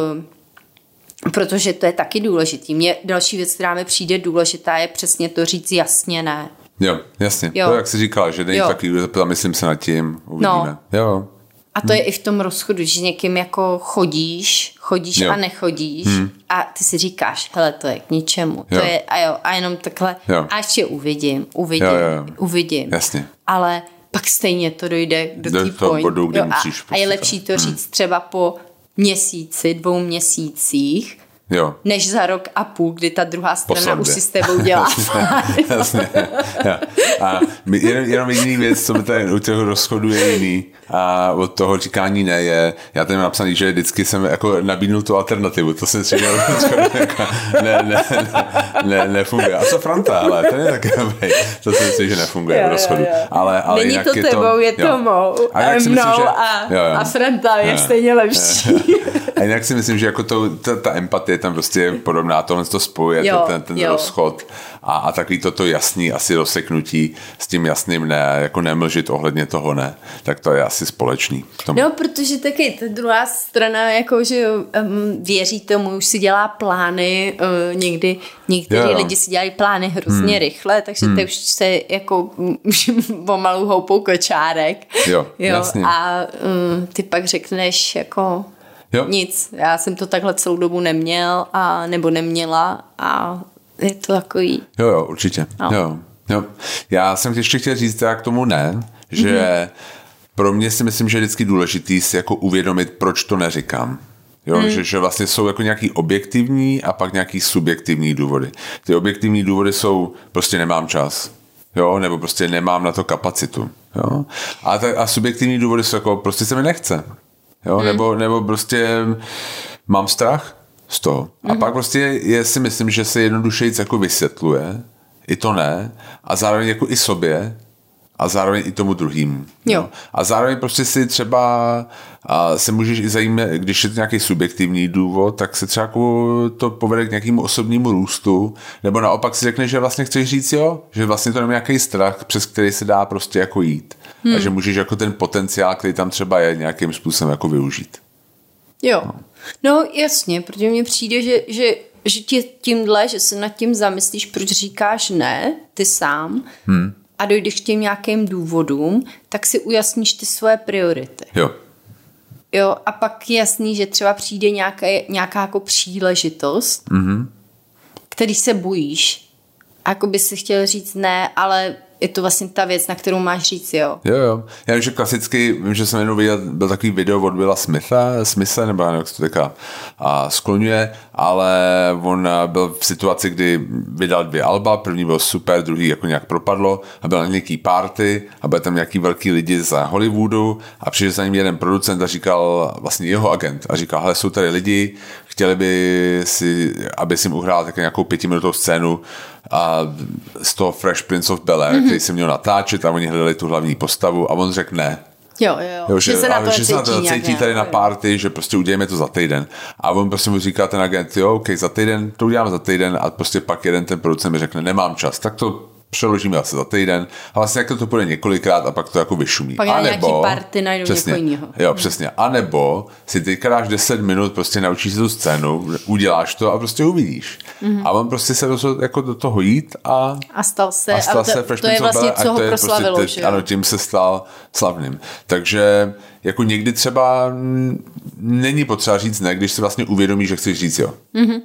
protože to je taky důležitý. Mě další věc, která mi přijde důležitá, je přesně to říct jasně ne. Jo, jasně. Jo. To, jak jsi říkala, že není Jo. takový, myslím se nad tím, uvidíme. No. Jo, A to je i v tom rozchodu, že někým jako chodíš, chodíš Jo. a nechodíš a ty si říkáš, hele, to je k ničemu. Jo. To je, a jo, a jenom takhle, Jo. a ještě uvidím, uvidím, Jo, jo, uvidím. Jasně. Ale pak stejně to dojde do, Do té bodu, kdy Jo, a, musíš a je prostě lepší to říct třeba po měsíci, dvou měsících, jo. než za rok a půl, kdy ta druhá strana už si s tebou dělá. Jasně. Jo. A my- jenom, jenom jediný věc, co mi tady u těch rozchodů je jiný a od toho říkání ne je, já tady mám napsaný, že vždycky jsem jako nabídnul tu alternativu, to jsem si měl jako, ne, ne, ne, ne, nefunguje. A co Franta, ale ten je taky dobrý. To si myslím, že nefunguje Jo, v rozchodu. jo, jo. Ale, ale Není to je tebou, je to mou. A mnou myslím, že, a, jo, jo. a Franta je Jo. stejně lepší. A jinak si myslím, že jako to, ta, ta empatie tam prostě je podobná, tohle to spojuje, Jo, ten, ten jo. rozchod a, a takový toto jasný asi rozseknutí s tím jasným ne, jako nemlžit ohledně toho ne, tak to je asi společný. Tomu. No, protože taky ta druhá strana, jako, že um, věří tomu, už si dělá plány, uh, někdy někteří Jo, jo. lidi si dělají plány hrozně hmm. rychle, takže hmm. ty už se jako pomalu houpou kočárek. Jo, jasně. A um, ty pak řekneš jako Jo. nic, já jsem to takhle celou dobu neměl a nebo neměla a je to takový, Jo, jo, určitě. No. Jo, jo. Já jsem ještě chtěl říct já k tomu ne, že mm-hmm. pro mě si myslím, že je vždycky důležitý si jako uvědomit, proč to neříkám. Jo, mm. že, že vlastně jsou jako nějaký objektivní a pak nějaký subjektivní důvody. Ty objektivní důvody jsou prostě nemám čas. Jo, nebo prostě nemám na to kapacitu. Jo. A, ta, a subjektivní důvody jsou jako prostě se mi nechce. Jo, Hmm. nebo, nebo prostě mám strach z toho. A Hmm. pak prostě je, si myslím, že se jednodušeji jako vysvětluje, i to ne, a zároveň jako i sobě, a zároveň i tomu druhému. Jo. A zároveň prostě si třeba a se můžeš i zajímat, když je to nějaký subjektivní důvod, tak se třeba jako to povede k nějakému osobnímu růstu, nebo naopak si řekne, že vlastně chceš říct jo, že vlastně to není nějaký strach, přes který se dá prostě jako jít. Hmm. A že můžeš jako ten potenciál, který tam třeba je, nějakým způsobem jako využít. Jo. No jasně, protože mně přijde, že, že, že tě tímhle, že se nad tím zamyslíš, proč říkáš ne, ty sám, hmm. A dojdeš k těm nějakým důvodům, tak si ujasníš ty svoje priority. Jo. Jo, a pak je jasný, že třeba přijde nějaké, nějaká jako příležitost, mm-hmm. který se bojíš. A jako by si chtěl říct ne, ale je to vlastně ta věc, na kterou máš říct jo. Jo, jo. Já vím, že klasicky, vím, že jsem jenom viděl, byl takový video od Billa Smitha, Smitha, nebo nevím, jak se to teďka a skloňuje, ale on byl v situaci, kdy vydal dvě alba, první byl super, druhý jako nějak propadlo a byl na nějaký party a byl tam nějaký velký lidi z Hollywoodu a přišel za ním jeden producent a říkal, vlastně jeho agent a říkal, hele, jsou tady lidi, chtěli by si, aby si jim uhrál také nějakou pětiminutovou scénu a z toho Fresh Prince of Bel-Air, mm-hmm. který se měl natáčet a oni hledali tu hlavní postavu a on řekl ne. Jo, jo, Jo, že, že se na to že se na to cítí nějak, tady na party, že prostě uděláme to za týden. A on prostě mu říká ten agent, jo, ok, za týden, to uděláme za týden a prostě pak jeden ten producent mi řekne, nemám čas, tak to přeložíme asi za týden a vlastně jako to bude několikrát a pak to jako vyšumí. Pak a nějaký party najdou přesně, někoho jiného. Jo, přesně. A nebo si teďka dáš 10 minut, prostě naučíš se tu scénu, uděláš to a prostě uvidíš. Mm-hmm. A on prostě se rozhodl jako do toho jít a, A stal se, a stal a to, se to je vlastně, co ho proslavilo, teď, že jo? Ano, tím se stal slavným. Takže jako někdy třeba není potřeba říct ne, když si vlastně uvědomíš, že chceš říct jo. Mm-hmm.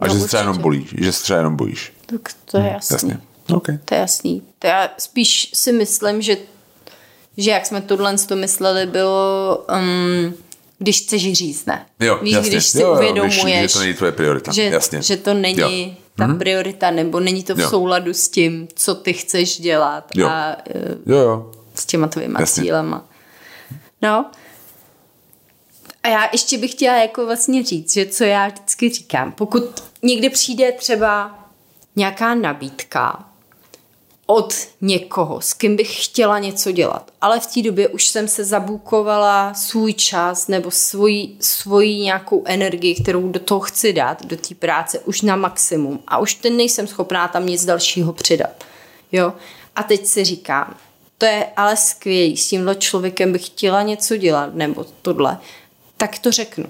A No, že se třeba jenom bolíš, že se třeba jenom bojíš. Tak to je jasný. Jasně. Okay. To je jasný. To já spíš si myslím, že, že jak jsme tohle to mysleli, bylo, um, když chceš říct ne. Jo, Víš, jasně. když si jo, jo, uvědomuješ, Když, že to není tvoje priorita. že, jasně. že to není Jo. ta priorita, nebo není to v Jo. souladu s tím, co ty chceš dělat Jo. a uh, Jo, jo. s těma tvýma Jasně. cílema. No. A já ještě bych chtěla jako vlastně říct, že co já vždycky říkám, pokud někdy přijde třeba nějaká nabídka od někoho, s kým bych chtěla něco dělat, ale v té době už jsem se zabukovala svůj čas nebo svoji, svoji nějakou energii, kterou do toho chci dát, do té práce, už na maximum a už ten nejsem schopná tam nic dalšího přidat. Jo? A teď si říkám, to je ale skvělý, s tímhle člověkem bych chtěla něco dělat, nebo tohle, tak to řeknu.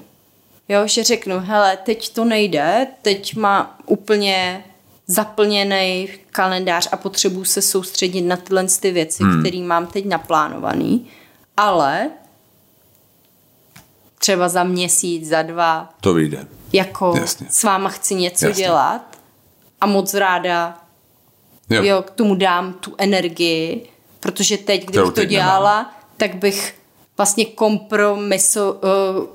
Jo, že řeknu, hele, teď to nejde, teď má úplně zaplněný kalendář a potřebuji se soustředit na tyhle ty věci, hmm. které mám teď naplánovaný, ale třeba za měsíc, za dva, To vyjde. jako Jasně. s váma chci něco Jasně. dělat a moc ráda Jo. jo. k tomu dám tu energii, protože teď, Kterou kdybych to teď dělala, tak bych vlastně kompromiso, uh,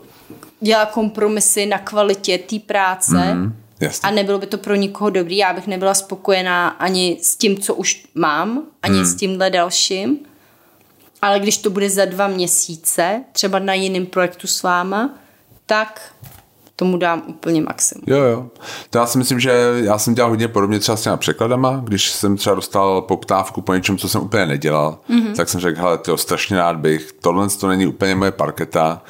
dělala kompromisy na kvalitě té práce Mhm, jasně. a nebylo by to pro nikoho dobrý. Já bych nebyla spokojená ani s tím, co už mám, ani Mhm. s tímhle dalším. Ale když to bude za dva měsíce, třeba na jiném projektu s váma, tak tomu dám úplně maximum. Jo, jo. To já si myslím, že já jsem dělal hodně podobně třeba s těma překladama, když jsem třeba dostal poptávku po něčem, co jsem úplně nedělal, mm-hmm. tak jsem řekl, hele, to strašně rád bych, tohle to není úplně moje parketa,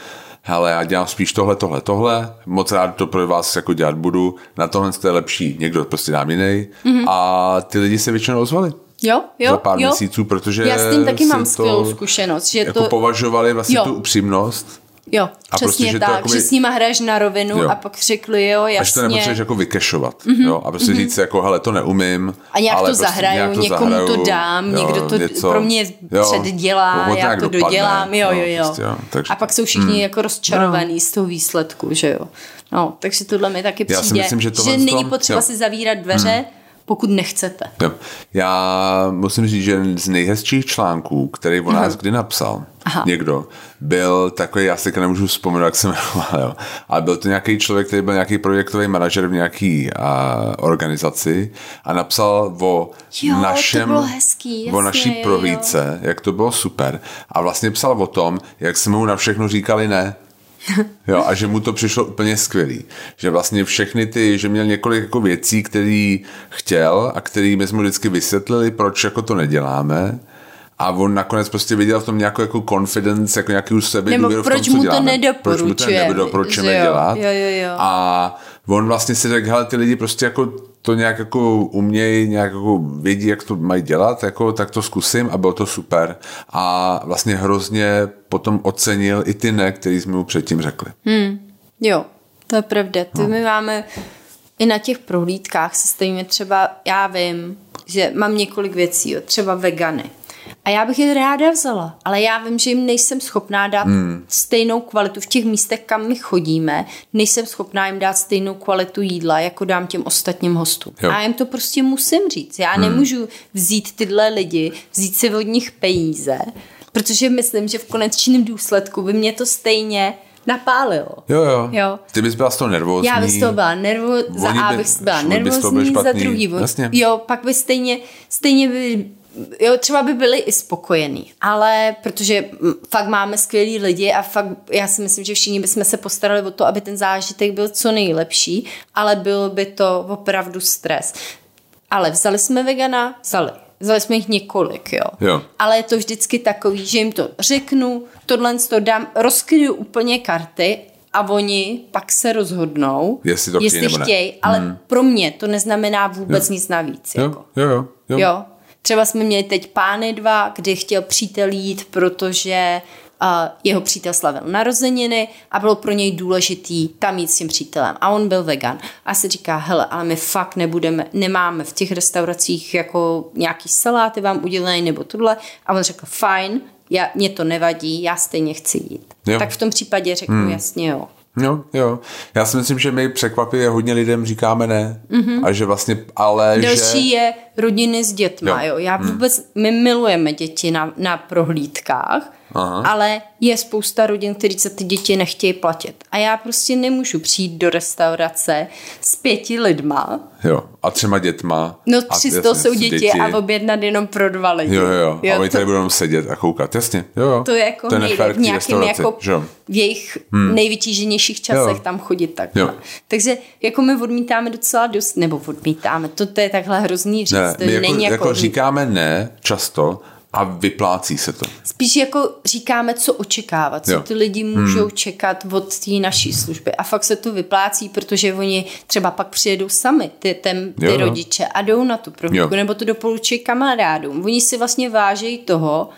hele, já dělám spíš tohle, tohle, tohle, moc rád to pro vás jako dělat budu, na tohle to je lepší, někdo prostě dám jiný mm-hmm. a ty lidi se většinou ozvali. Jo, jo, za pár jo. měsíců, protože Já s tím taky mám skvělou zkušenost, že jako to... považovali vlastně Jo. tu upřímnost Jo, A přesně prostě, že to tak, jakoby- že s nima hraješ na rovinu Jo. a pak řekli, jo, a že to jasně. nepotřebuješ jako vykešovat, mm-hmm. jo, a prostě mm-hmm. říct jako, hele, to neumím. A nějak ale to prostě zahraju, nějak to někomu zahraju, to dám, někdo to pro mě předdělá, ono já to dopadne, dodělám, jo, no, jo, jo. Prostě, jo. Takže, A pak jsou všichni jako rozčarovaní z toho výsledku, že jo. No, takže tohle mi taky Já přijde, si myslím, že že není potřeba jo. si zavírat dveře, pokud nechcete. jo. Já musím říct, že jeden z nejhezčích článků, který o nás kdy napsal, Aha. někdo, byl takový, já si nemůžu vzpomenout, jak se jmenoval, jo, ale byl to nějaký člověk, který byl nějaký projektový manažer v nějaký a, organizaci a napsal o Jo, to našem, bylo hezký, o jasně, naší jo, jo. prohlídce, jak to bylo super a vlastně psal o tom, jak jsme mu na všechno říkali ne. Jo, a že mu to přišlo úplně skvělý. Že vlastně všechny ty, že měl několik jako věcí, které chtěl a který my jsme mu vždycky vysvětlili, proč jako to neděláme. A on nakonec prostě viděl v tom nějakou jako confidence, jako nějakou sebe Nebo v tom, proč co mu to děláme. Proč mu to nedoporučuje, nedoporučujeme dělat. jo, jo, jo. A on vlastně si řekl, hele, ty lidi prostě jako to nějak jako umějí, nějak jako vědí, jak to mají dělat, jako, tak to zkusím a bylo to super. A vlastně hrozně potom ocenil i ty ne, který jsme mu předtím řekli. Jo, to je pravda. Ty No. my máme i na těch prohlídkách se stavíme třeba, já vím, že mám několik věcí, jo, třeba vegany. A já bych je ráda vzala, ale já vím, že jim nejsem schopná dát hmm. stejnou kvalitu v těch místech, kam my chodíme, nejsem schopná jim dát stejnou kvalitu jídla, jako dám těm ostatním hostům. Jo. A jim to prostě musím říct. Já hmm. nemůžu vzít tyhle lidi, vzít si od nich peníze, protože myslím, že v konečném důsledku by mě to stejně napálilo. Jo, jo. Jo. Ty bys byla z toho nervózní. Já bych z toho byla nervózní, za A by- bych byla by nervózní, za druhý. Jasně. Jo, pak by stejně, stejně by, jo, třeba by byli i spokojení, ale protože fakt máme skvělý lidi a fakt, já si myslím, že všichni bychom se postarali o to, aby ten zážitek byl co nejlepší, ale bylo by to opravdu stres. Ale vzali jsme vegana? Vzali. Vzali jsme jich několik, jo. Jo. Ale je to vždycky takový, že jim to řeknu, tohle to dám, rozkryju úplně karty a oni pak se rozhodnou, Jestli to chtějí jestli chtějí, ale hmm. pro mě to neznamená vůbec nic navíc. Jo, Jako. jo, jo. jo. Jo. Třeba jsme měli teď pány dva, kdy chtěl přítel jít, protože uh, jeho přítel slavil narozeniny a bylo pro něj důležitý tam jít s tím přítelem. A on byl vegan. A se říká, hele, ale my fakt nebudeme, nemáme v těch restauracích jako nějaký saláty vám udělený nebo tohle. A on řekl, fajn, já, mě to nevadí, já stejně chci jít. Jo. Tak v tom případě řeknu hmm. jasně jo. Jo, jo. Já si myslím, že my překvapivě hodně lidem říkáme ne. Mm-hmm. A že vlastně, ale Další že... je rodiny s dětma, jo. jo. Já hmm. vůbec, mm. my milujeme děti na, na prohlídkách, Aha. ale je spousta rodin, kteří se ty děti nechtějí platit. A já prostě nemůžu přijít do restaurace s pěti lidma. Jo, a třema dětma. No tři z toho jsou děti, děti, a objednat jenom pro dva lidi. Jo, jo, jo. a oni to, tady budou sedět a koukat, jasně. Jo, jo. To je jako to je v nějakým jako v jejich hmm. nejvytíženějších časech jo. tam chodit takhle. Jo. Takže jako my odmítáme docela dost, nebo odmítáme, to, to je takhle hrozný říct. Ne, my jako, není jako, jako říkáme ne často, a vyplácí se to. Spíš jako říkáme, co očekávat, co jo. ty lidi můžou hmm. čekat od té naší služby. A fakt se to vyplácí, protože oni třeba pak přijedou sami, ty, ten, ty jo, rodiče, a jdou na tu prohlídku, nebo to doporučují kamarádům. Oni si vlastně vážejí toho,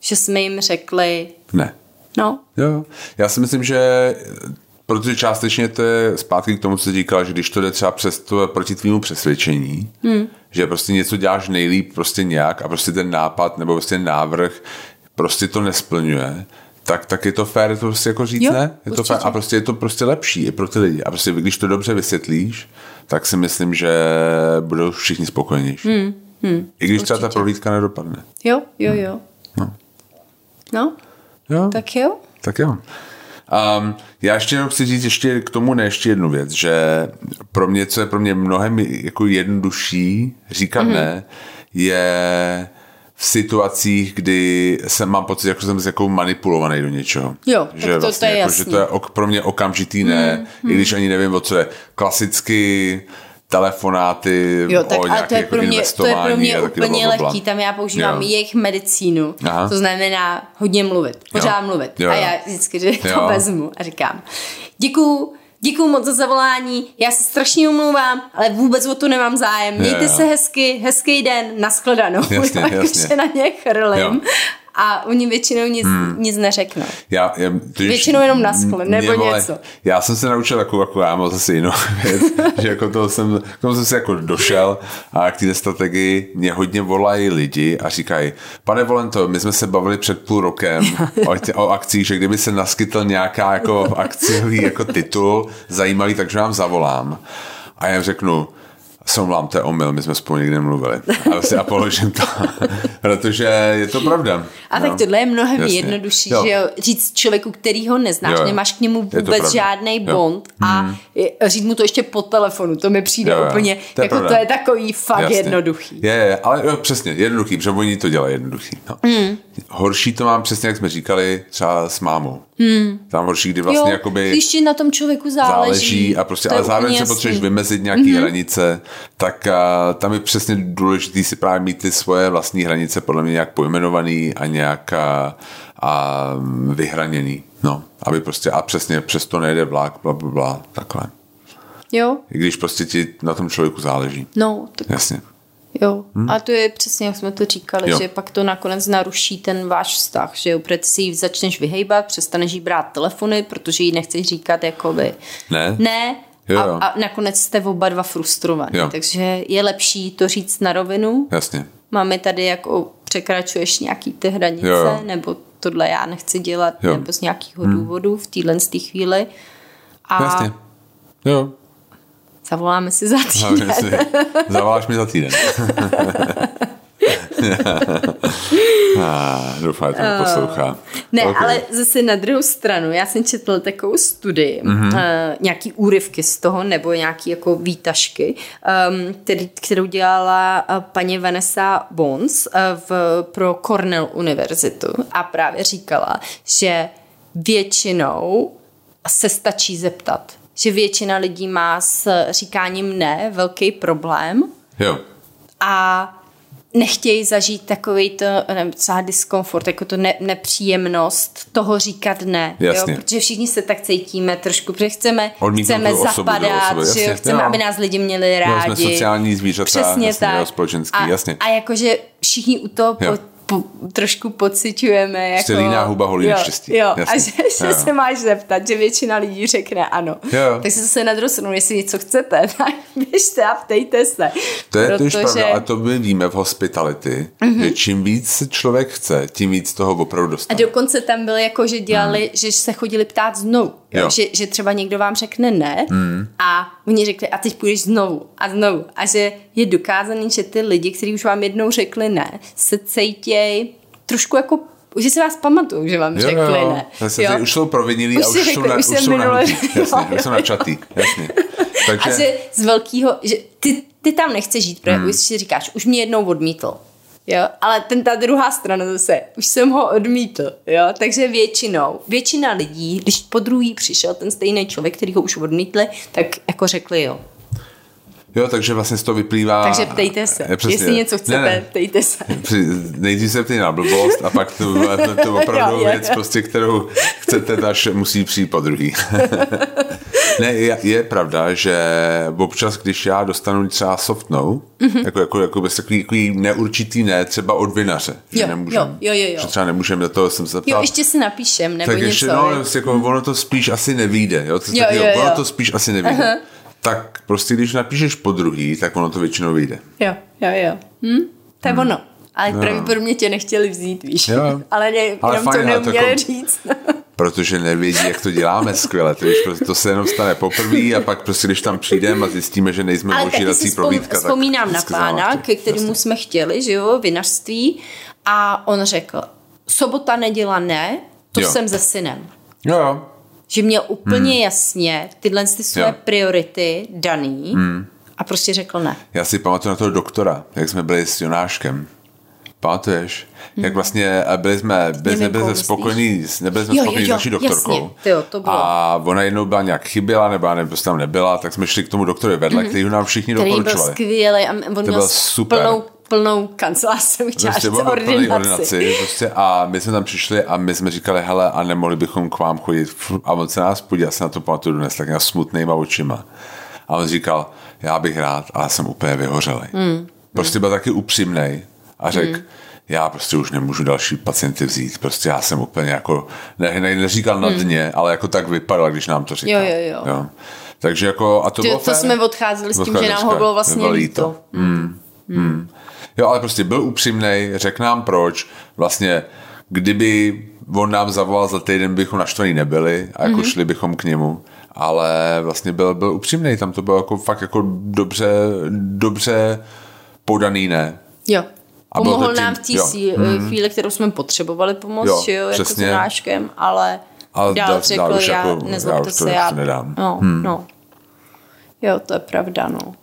že jsme jim řekli... Ne. No. Jo, já si myslím, že Protože částečně to je zpátky k tomu, co jsi říkal, že když to jde třeba přes to proti tvýmu přesvědčení, hmm. Že prostě něco děláš nejlíp prostě nějak a prostě ten nápad nebo prostě návrh prostě to nesplňuje, tak, tak je to fér to prostě jako říct jo, ne. Je to fér, a prostě je to prostě lepší i pro ty lidi. A prostě když to dobře vysvětlíš, tak si myslím, že budou všichni spokojenější. Hmm. Hmm. I když určitě. třeba ta prohlídka nedopadne. Jo, jo, jo. No. No, jo. tak jo. Tak jo. Um, já ještě jenom chci říct ještě k tomu ne ještě jednu věc, že pro mě, co je pro mě mnohem jako jednodušší říkat mm-hmm. ne, je v situacích, kdy jsem mám pocit, jako jsem jako manipulovaný do něčeho. Jo, že to, vlastně, to je jako, Že to je ok, pro mě okamžitý ne, mm, mm. i když ani nevím, o co je. Klasicky telefonáty jo, tak, o ale to je, pro mě, to je pro mě úplně lehký, tam já používám jo. jejich medicínu, Aha. to znamená hodně mluvit, pořád jo. mluvit. Jo. A já vždycky že to jo. vezmu a říkám, děkuju, Děkuju moc za zavolání, já se strašně omlouvám, ale vůbec o to nemám zájem. Mějte jo, jo. se hezky, hezký den, nashledanou. Jasně, jasně. na ně chrlím. Jo a oni většinou nic, hmm. nic neřeknou. Já, já, totiž, většinou jenom naschle, nebo mě, něco. Já jsem se naučil takovou, jako já mám zase jinou věc, že jako to jsem, k tomu jsem si jako došel a k té strategii mě hodně volají lidi a říkají, pane Volento, my jsme se bavili před půl rokem o, tě, o akcích, že kdyby se naskytl nějaká jako akciový jako titul zajímavý, takže vám zavolám. A já řeknu, se omlám, to je omyl, my jsme spolu nikdy nemluvili. A, si a položím to, protože je to pravda. A no. tak tohle je mnohem Jasně. jednodušší, jo. že jo, říct člověku, který ho neznáš, jo. nemáš k němu vůbec žádný bond jo. a hmm. říct mu to ještě po telefonu, to mi přijde jo, jo. úplně, to jako pravda. to je takový fakt Jasně. jednoduchý. Je, je, ale jo, přesně, jednoduchý, protože oni to dělají jednoduchý. No. Hmm. Horší to mám přesně, jak jsme říkali, třeba s mámou. Hmm. Tam horší, kdy vlastně jo, jakoby když ti na tom člověku záleží. záleží a prostě, ale zároveň se potřebuješ vymezit nějaké mm-hmm. hranice, tak a, tam je přesně důležité si právě mít ty svoje vlastní hranice podle mě nějak pojmenovaný a nějak a, a vyhraněný. No, aby prostě, a přesně přes to nejde vlak, bla, bla, bla, takhle. Jo. I když prostě ti na tom člověku záleží. No, tak Jasně. Jo, hmm. a to je přesně, jak jsme to říkali, jo. že pak to nakonec naruší ten váš vztah, že jo, protože si začneš vyhejbat, přestaneš jí brát telefony, protože jí nechceš říkat jakoby ne, ne jo, jo. A, a nakonec jste oba dva frustrovaní, jo. takže je lepší to říct na rovinu. Jasně. Máme tady jako překračuješ nějaký ty hranice, jo, jo. nebo tohle já nechci dělat, jo. nebo z nějakého hmm. důvodu v téhle chvíli. A Jasně. Jo. Zavoláme si za týden. Zavoláš mi za týden. ah, doufám, že to poslouchá. Ne, okay. ale zase na druhou stranu, já jsem četl takovou studii, mm-hmm. uh, nějaký úryvky z toho, nebo nějaký jako výtažky, um, který, kterou dělala uh, paní Vanessa Bones uh, v, pro Cornell univerzitu a právě říkala, že většinou se stačí zeptat že většina lidí má s říkáním ne velký problém. Jo. A nechtějí zažít takový to, nevím, třeba diskomfort, jako to ne, nepříjemnost toho říkat ne. Jasně. Jo? Protože všichni se tak cítíme trošku, protože chceme, chceme zapadat, osobu, že jo? chceme, jo. aby nás lidi měli rádi. Jo, jsme sociální zvířata, Přesně jasně, tak. Jo, společenský, a, jasně. A jakože všichni u toho Jo. po, po, trošku pociťujeme. Jako, Prostě líná huba holí jo, neštěstí. Jo, Jasně. a že, že Jo. se máš zeptat, že většina lidí řekne ano. Jo. Tak se zase na druhou stranu, jestli něco chcete, tak běžte a ptejte se. To je Protože- pravda, a to my víme v hospitality, mm-hmm. že čím víc člověk chce, tím víc toho opravdu A dostane. dokonce tam bylo jako, že dělali, hmm. že se chodili ptát znovu. Jo? Jo. Že, že třeba někdo vám řekne ne hmm. a oni řekli a teď půjdeš znovu a znovu. A že je dokázaný, že ty lidi, kteří už vám jednou řekli ne, se cítěj trošku jako že si vás pamatuju, že vám řekli ne. Zase Jo? už jsou provinilí Už a už řekli, jsou, na, už jsou nahnutí. Jasně, Jo, už jsou jo. načatý. Jasně. Takže, A že z velkého, že ty, ty tam nechceš žít, protože Hmm. už si říkáš, už mě jednou odmítl. Jo, ale ten ta druhá strana zase, už jsem ho odmítl, jo, takže většinou, většina lidí, když po druhý přišel ten stejný člověk, který ho už odmítli, tak jako řekli jo. Jo, takže vlastně z toho vyplývá... Takže ptejte se, Je, přesně. jestli něco chcete, Ne, ne. ptejte se. Při- Nejdřív se ptej na blbost a pak tu, tu opravdu Jo, jo, věc, jo. prostě, kterou chcete, až musí přijít po druhý. ne, je, je, pravda, že občas, když já dostanu třeba soft no, Mhm. mm-hmm. jako, jako, jako bez takový, takový neurčitý ne, třeba od vinaře, že Jo, nemůžem, jo, jo, jo, jo. že třeba nemůžem, do toho jsem se ptal, Jo, ještě si napíšem, nebo tak něco. ještě, no, jo. jako, ono to spíš asi nevíde, jo, to, Jo, taky, jo, ono jo. to spíš asi nevíde. Uh-huh. Tak prostě, když napíšeš po druhý, tak ono to většinou vyjde. jo, jo, jo. Hm? To je ono. Ale pravděpodobně tě nechtěli vzít, víš. Hmm. Jo. Ale, ne, Ale fajn, to neuměli jako- říct. protože nevědí, jak to děláme skvěle. To, víš, prostě to se jenom stane poprvé a pak prostě, když tam přijdeme a zjistíme, že nejsme Ale ožírací vzpom, prohlídka, tak vzpomínám na vždycky pána, ke kterému jsme chtěli, že jo, vinařství a on řekl, sobota, neděla ne, to Jo. jsem se synem. Jo, jo. Že měl úplně hmm. jasně tyhle ty své Jo. priority daný hmm. a prostě řekl ne. Já si pamatuju na toho doktora, jak jsme byli s Jonáškem. Pamatuješ? Jak vlastně a byli jsme, byli, nebyli jsme spokojení, nebyli jsme spokojení s naší doktorkou. jasně. Tyjo, to bylo. A ona jednou byla nějak chyběla, nebo nevím, prostě tam nebyla, tak jsme šli k tomu doktorovi vedle, mm-hmm. který ho nám všichni. Který byl doporučovali. skvělý a on měl byl super. plnou, plnou kancelář, jsem chtěla Prostě ordinaci. ordinaci prostě, a my jsme tam přišli a my jsme říkali, hele, a nemohli bychom k vám chodit. A on se nás podíval, já se na to pamatuju dnes, tak nějak smutnýma očima. A on říkal, já bych rád, ale jsem úplně vyhořelý. Mm. Prostě byl taky upřímný a řekl, mm. já prostě už nemůžu další pacienty vzít, prostě já jsem úplně jako, ne, ne, neříkal na dně, ale jako tak vypadal, když nám to říkal. Jo, jo, jo. jo. Takže jako, a to Že bylo to fér. jsme odcházeli s tím, že nám ho bylo vlastně Bylo líto. Jo, ale prostě byl upřímný, řekl nám proč. Vlastně, kdyby on nám zavolal za týden, bychom naštvaní nebyli a jako mm-hmm. šli bychom k němu. Ale vlastně byl, byl upřímný, tam to bylo jako fakt jako dobře, dobře podaný ne. Jo. A Pomohl tím- nám v té jo. mm. chvíli, kterou jsme potřebovali pomoc, Jo, jo, jo, jako s. Jonáškem, ale, Ale dál dál- řekl, dál já, jako- já nezlobte to se, já, nedám. No, hmm. no. Jo, to je pravda, no.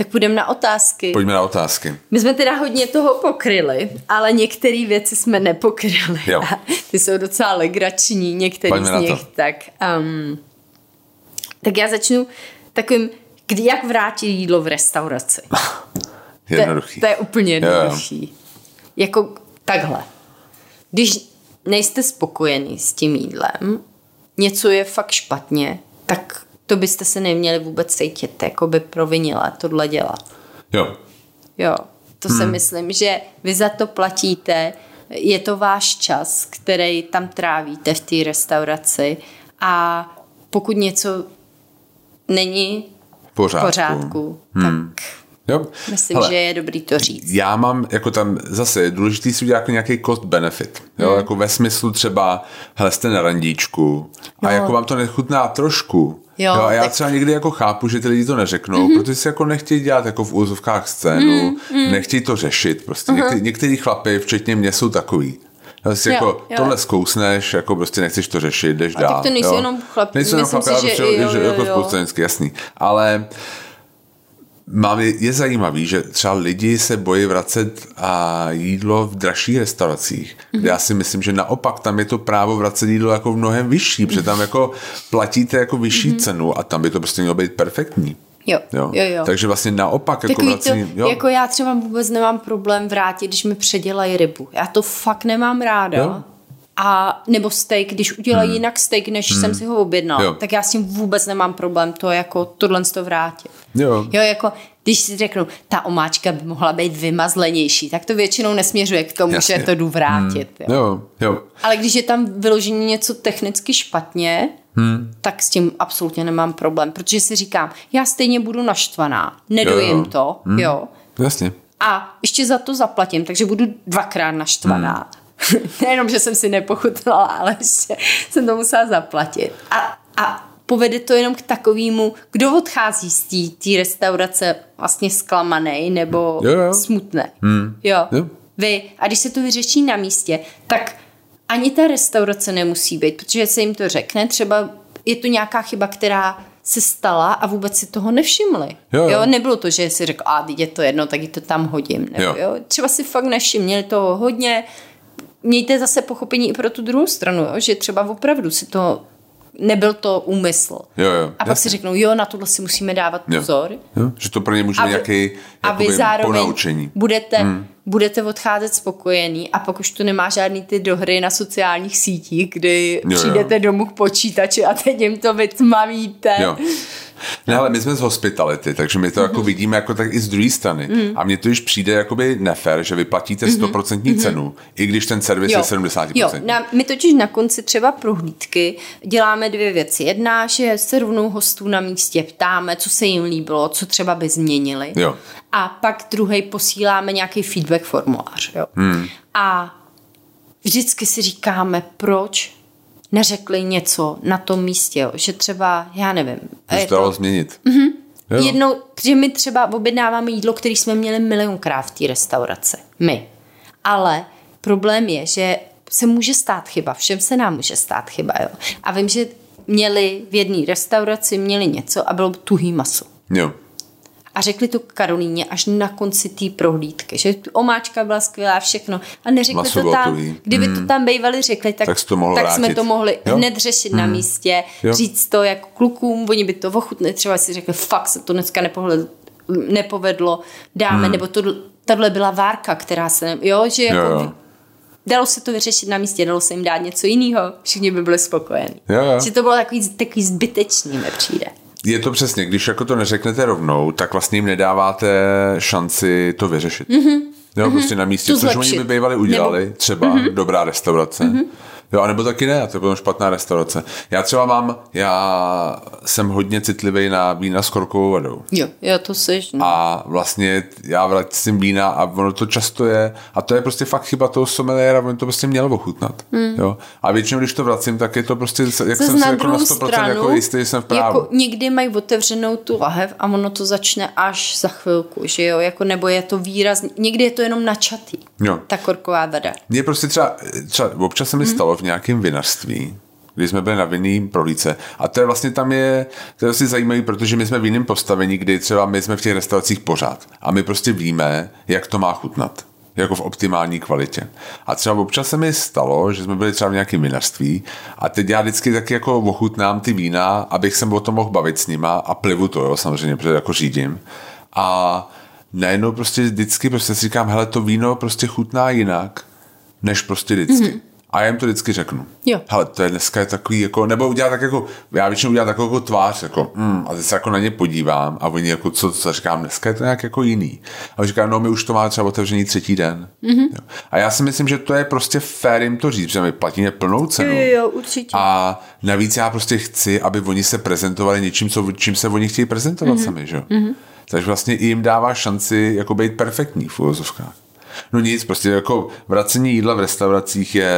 Tak půjdeme na otázky. Pojďme na otázky. My jsme teda hodně toho pokryli, ale některé věci jsme nepokryli. Jo. A ty jsou docela legrační, některý Pojďme z nich. to. Tak, um, tak já začnu takovým, kdy jak vrátit jídlo v restauraci. To, je- Jednoduchý. to je úplně Jo, jo. jednoduchý. Jako takhle. Když nejste spokojený s tím jídlem, něco je fakt špatně, tak to byste se neměli vůbec cítit, jako by provinila tohle dělat. Jo. Jo, to hmm. si myslím, že vy za to platíte, je to váš čas, který tam trávíte v té restauraci a pokud něco není V pořádku. pořádku, hmm. tak Jo. myslím, Hele, že je dobrý to říct. já mám jako tam zase je důležitý si udělat jako nějaký cost benefit. Jo, hmm. jako ve smyslu třeba, hele, jste na randíčku a Jo. jako vám to nechutná trošku. Jo, jo a já tak- třeba někdy jako chápu, že ty lidi to neřeknou, mm-hmm. protože si jako nechtějí dělat jako v úzovkách scénu, mm-hmm. nechtějí to řešit. Prostě mm-hmm. některý, některý chlapy, včetně mě, jsou takový. Prostě Jo, jako jo. tohle zkousneš, jako prostě nechceš to řešit, jdeš A tak dál. to nejsou jo. jenom chlapi, Nejsou jenom chlapi, ale že prostě, jo, že jo, jako jo. spousta jasný. Ale Mám, je, zajímavý, že třeba lidi se bojí vracet a jídlo v dražších restauracích, mm-hmm. já si myslím, že naopak tam je to právo vracet jídlo jako v mnohem vyšší, protože tam jako platíte jako vyšší mm-hmm. cenu a tam by to prostě mělo být perfektní. Jo, Jo. jo, jo. Takže vlastně naopak jako Takový vracení, to, jo. jako já třeba vůbec nemám problém vrátit, když mi předělají rybu. Já to fakt nemám ráda. Jo. A nebo steak, když udělají hmm. jinak steak, než hmm. jsem si ho objednal, Jo. tak já s tím vůbec nemám problém to jako tohle to vrátit. Jo. Jo, jako když si řeknu, ta omáčka by mohla být vymazlenější, tak to většinou nesměřuje k tomu, Jasně. že to jdu vrátit. Jo. Jo, jo. Ale když je tam vyloženě něco technicky špatně, hmm. tak s tím absolutně nemám problém, protože si říkám, já stejně budu naštvaná, nedojím Jo, jo. to, hmm. jo, Jasně. a ještě za to zaplatím, takže budu dvakrát naštvaná. Hmm. Nejenom, že jsem si nepochutnala, ale ještě jsem to musela zaplatit. A, a povede to jenom k takovému, kdo odchází z té restaurace vlastně zklamaný nebo Jo, jo. smutný. Hmm. Jo. Jo. Vy. A když se to vyřeší na místě, tak ani ta restaurace nemusí být, protože se jim to řekne, třeba je to nějaká chyba, která se stala a vůbec si toho nevšimli. Jo, jo. jo nebylo to, že si řekl, a teď je to jedno, tak ji to tam hodím. Nebo, Jo. jo. Třeba si fakt nevšimli toho hodně. Mějte zase pochopení i pro tu druhou stranu, jo? že třeba opravdu si to nebyl to úmysl. Jo, jo, A pak jasně. si řeknou, jo, na tohle si musíme dávat Jo. pozor. Jo? Že to pro ně může být nějaký A vy zároveň ponaučení. budete, hmm. budete odcházet spokojený a pak už tu nemá žádný ty dohry na sociálních sítích, kdy Jo, jo. přijdete domů k počítači a teď jim to vytmavíte. Jo. Ne, ale my jsme z hospitality, takže my to Mhm. jako vidíme jako tak i z druhé strany. A mně to již přijde jakoby nefér, že vyplatíte 100% cenu, i když ten servis je 70%. Mhm. Jo, na, my totiž na konci třeba prohlídky děláme dvě věci. Jedna, že se rovnou hostů na místě ptáme, co se jim líbilo, co třeba by změnili. Jo. A pak druhý posíláme nějaký feedback formulář. Jo. Hmm. A vždycky si říkáme, proč neřekli něco na tom místě, jo. že třeba, já nevím, Že je to dalo změnit. Jo. Jednou, že my třeba objednáváme jídlo, který jsme měli milionkrát v té restauraci. My. Ale problém je, že se může stát chyba. Všem se nám může stát chyba. Jo. A vím, že měli v jedné restauraci měli něco a bylo tuhý maso. Jo. A řekli to Karolíně až na konci té prohlídky, že omáčka byla skvělá, všechno. A neřekli Maso to tam, tuhý. kdyby to tam bývali řekli, tak, Tak to mohlo tak jsme to mohli Jo. hned řešit na místě, Jo. říct to jako klukům, oni by to ochutnali, třeba si řekli, fakt se to dneska nepovedlo, nepovedlo dáme, nebo to, tahle byla várka, která se, jo, že jako Jo, jo. dalo se to vyřešit na místě, dalo se jim dát něco jiného, všichni by byli spokojení. Jo, jo. Že to bylo takový, takový zbytečný, mi přijde. Je to přesně, když jako to neřeknete rovnou, tak vlastně jim nedáváte šanci to vyřešit. Mm-hmm. Jo, prostě na místě, což oni by bývali udělali, Nebo... třeba mm-hmm. dobrá restaurace. Mm-hmm. Jo, anebo taky ne, a to je potom špatná restaurace. Já třeba mám, já jsem hodně citlivý na vína s korkovou vodou. Jo, jo, to seš, no. A vlastně já vracím vína a ono to často je, a to je prostě fakt chyba toho sommeliéra, on to prostě měl ochutnat. Hmm. Jo? A většinou, když to vracím, tak je to prostě, jak Zas jsem si jako na druhou 100% jako jistý, že jsem v právu. Jako někdy mají otevřenou tu lahev a ono to začne až za chvilku, že jo, jako nebo je to výrazně, někdy je to jenom načatý, Jo. ta korková vada. Mně prostě třeba, třeba občas se mi Mhm. stalo v nějakém vinařství, když jsme byli na vinným prohlídce. A to je vlastně tam je, to je asi zajímavé, protože my jsme v jiném postavení, kdy třeba my jsme v těch restauracích pořád. A my prostě víme, jak to má chutnat jako v optimální kvalitě. A třeba občas se mi stalo, že jsme byli třeba v nějakém vinařství a teď já vždycky taky jako ochutnám ty vína, abych se o tom mohl bavit s nima a plivu to, jo, samozřejmě, protože jako řídím. A najednou prostě vždycky prostě si říkám, hele, to víno prostě chutná jinak, než prostě vždycky. Mm-hmm. A já jim to vždycky řeknu. Jo. Hele, to je dneska je takový, jako, nebo udělat tak jako, já většinou udělám takovou jako tvář, jako, mm, a teď se jako na ně podívám a oni jako, co, co říkám, dneska je to nějak jako jiný. A říkají, no my už to máme třeba otevřený třetí den. Mm-hmm. Jo. A já si myslím, že to je prostě fér jim to říct, protože my platíme plnou cenu. určitě. A navíc já prostě chci, aby oni se prezentovali něčím, co, čím se oni chtějí prezentovat mm-hmm. sami, že? Mm-hmm. Takže vlastně jim dává šanci jako být perfektní v úvozovkách. No nic, prostě jako vracení jídla v restauracích je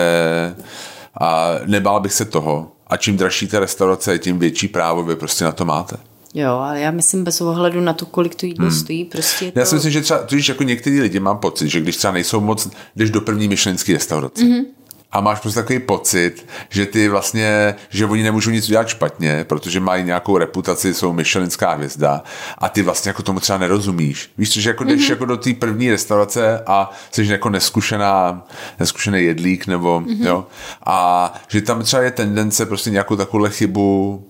a nebál bych se toho. A čím dražší ta restaurace je, tím větší právo vy prostě na to máte. Jo, ale já myslím bez ohledu na to, kolik to jídlo hmm. stojí, prostě to... Já si myslím, že třeba, tudíž jako některý lidi mám pocit, že když třeba nejsou moc, jdeš do první myšlenské restaurace. Mm-hmm. A máš prostě takový pocit, že ty vlastně, že oni nemůžou nic udělat špatně, protože mají nějakou reputaci, jsou Michelinská hvězda a ty vlastně jako tomu třeba nerozumíš. Víš, že jako jdeš mm-hmm. jako do té první restaurace a jsi jako neskušená, neskušený jedlík nebo, mm-hmm. jo, a že tam třeba je tendence prostě nějakou takovou chybu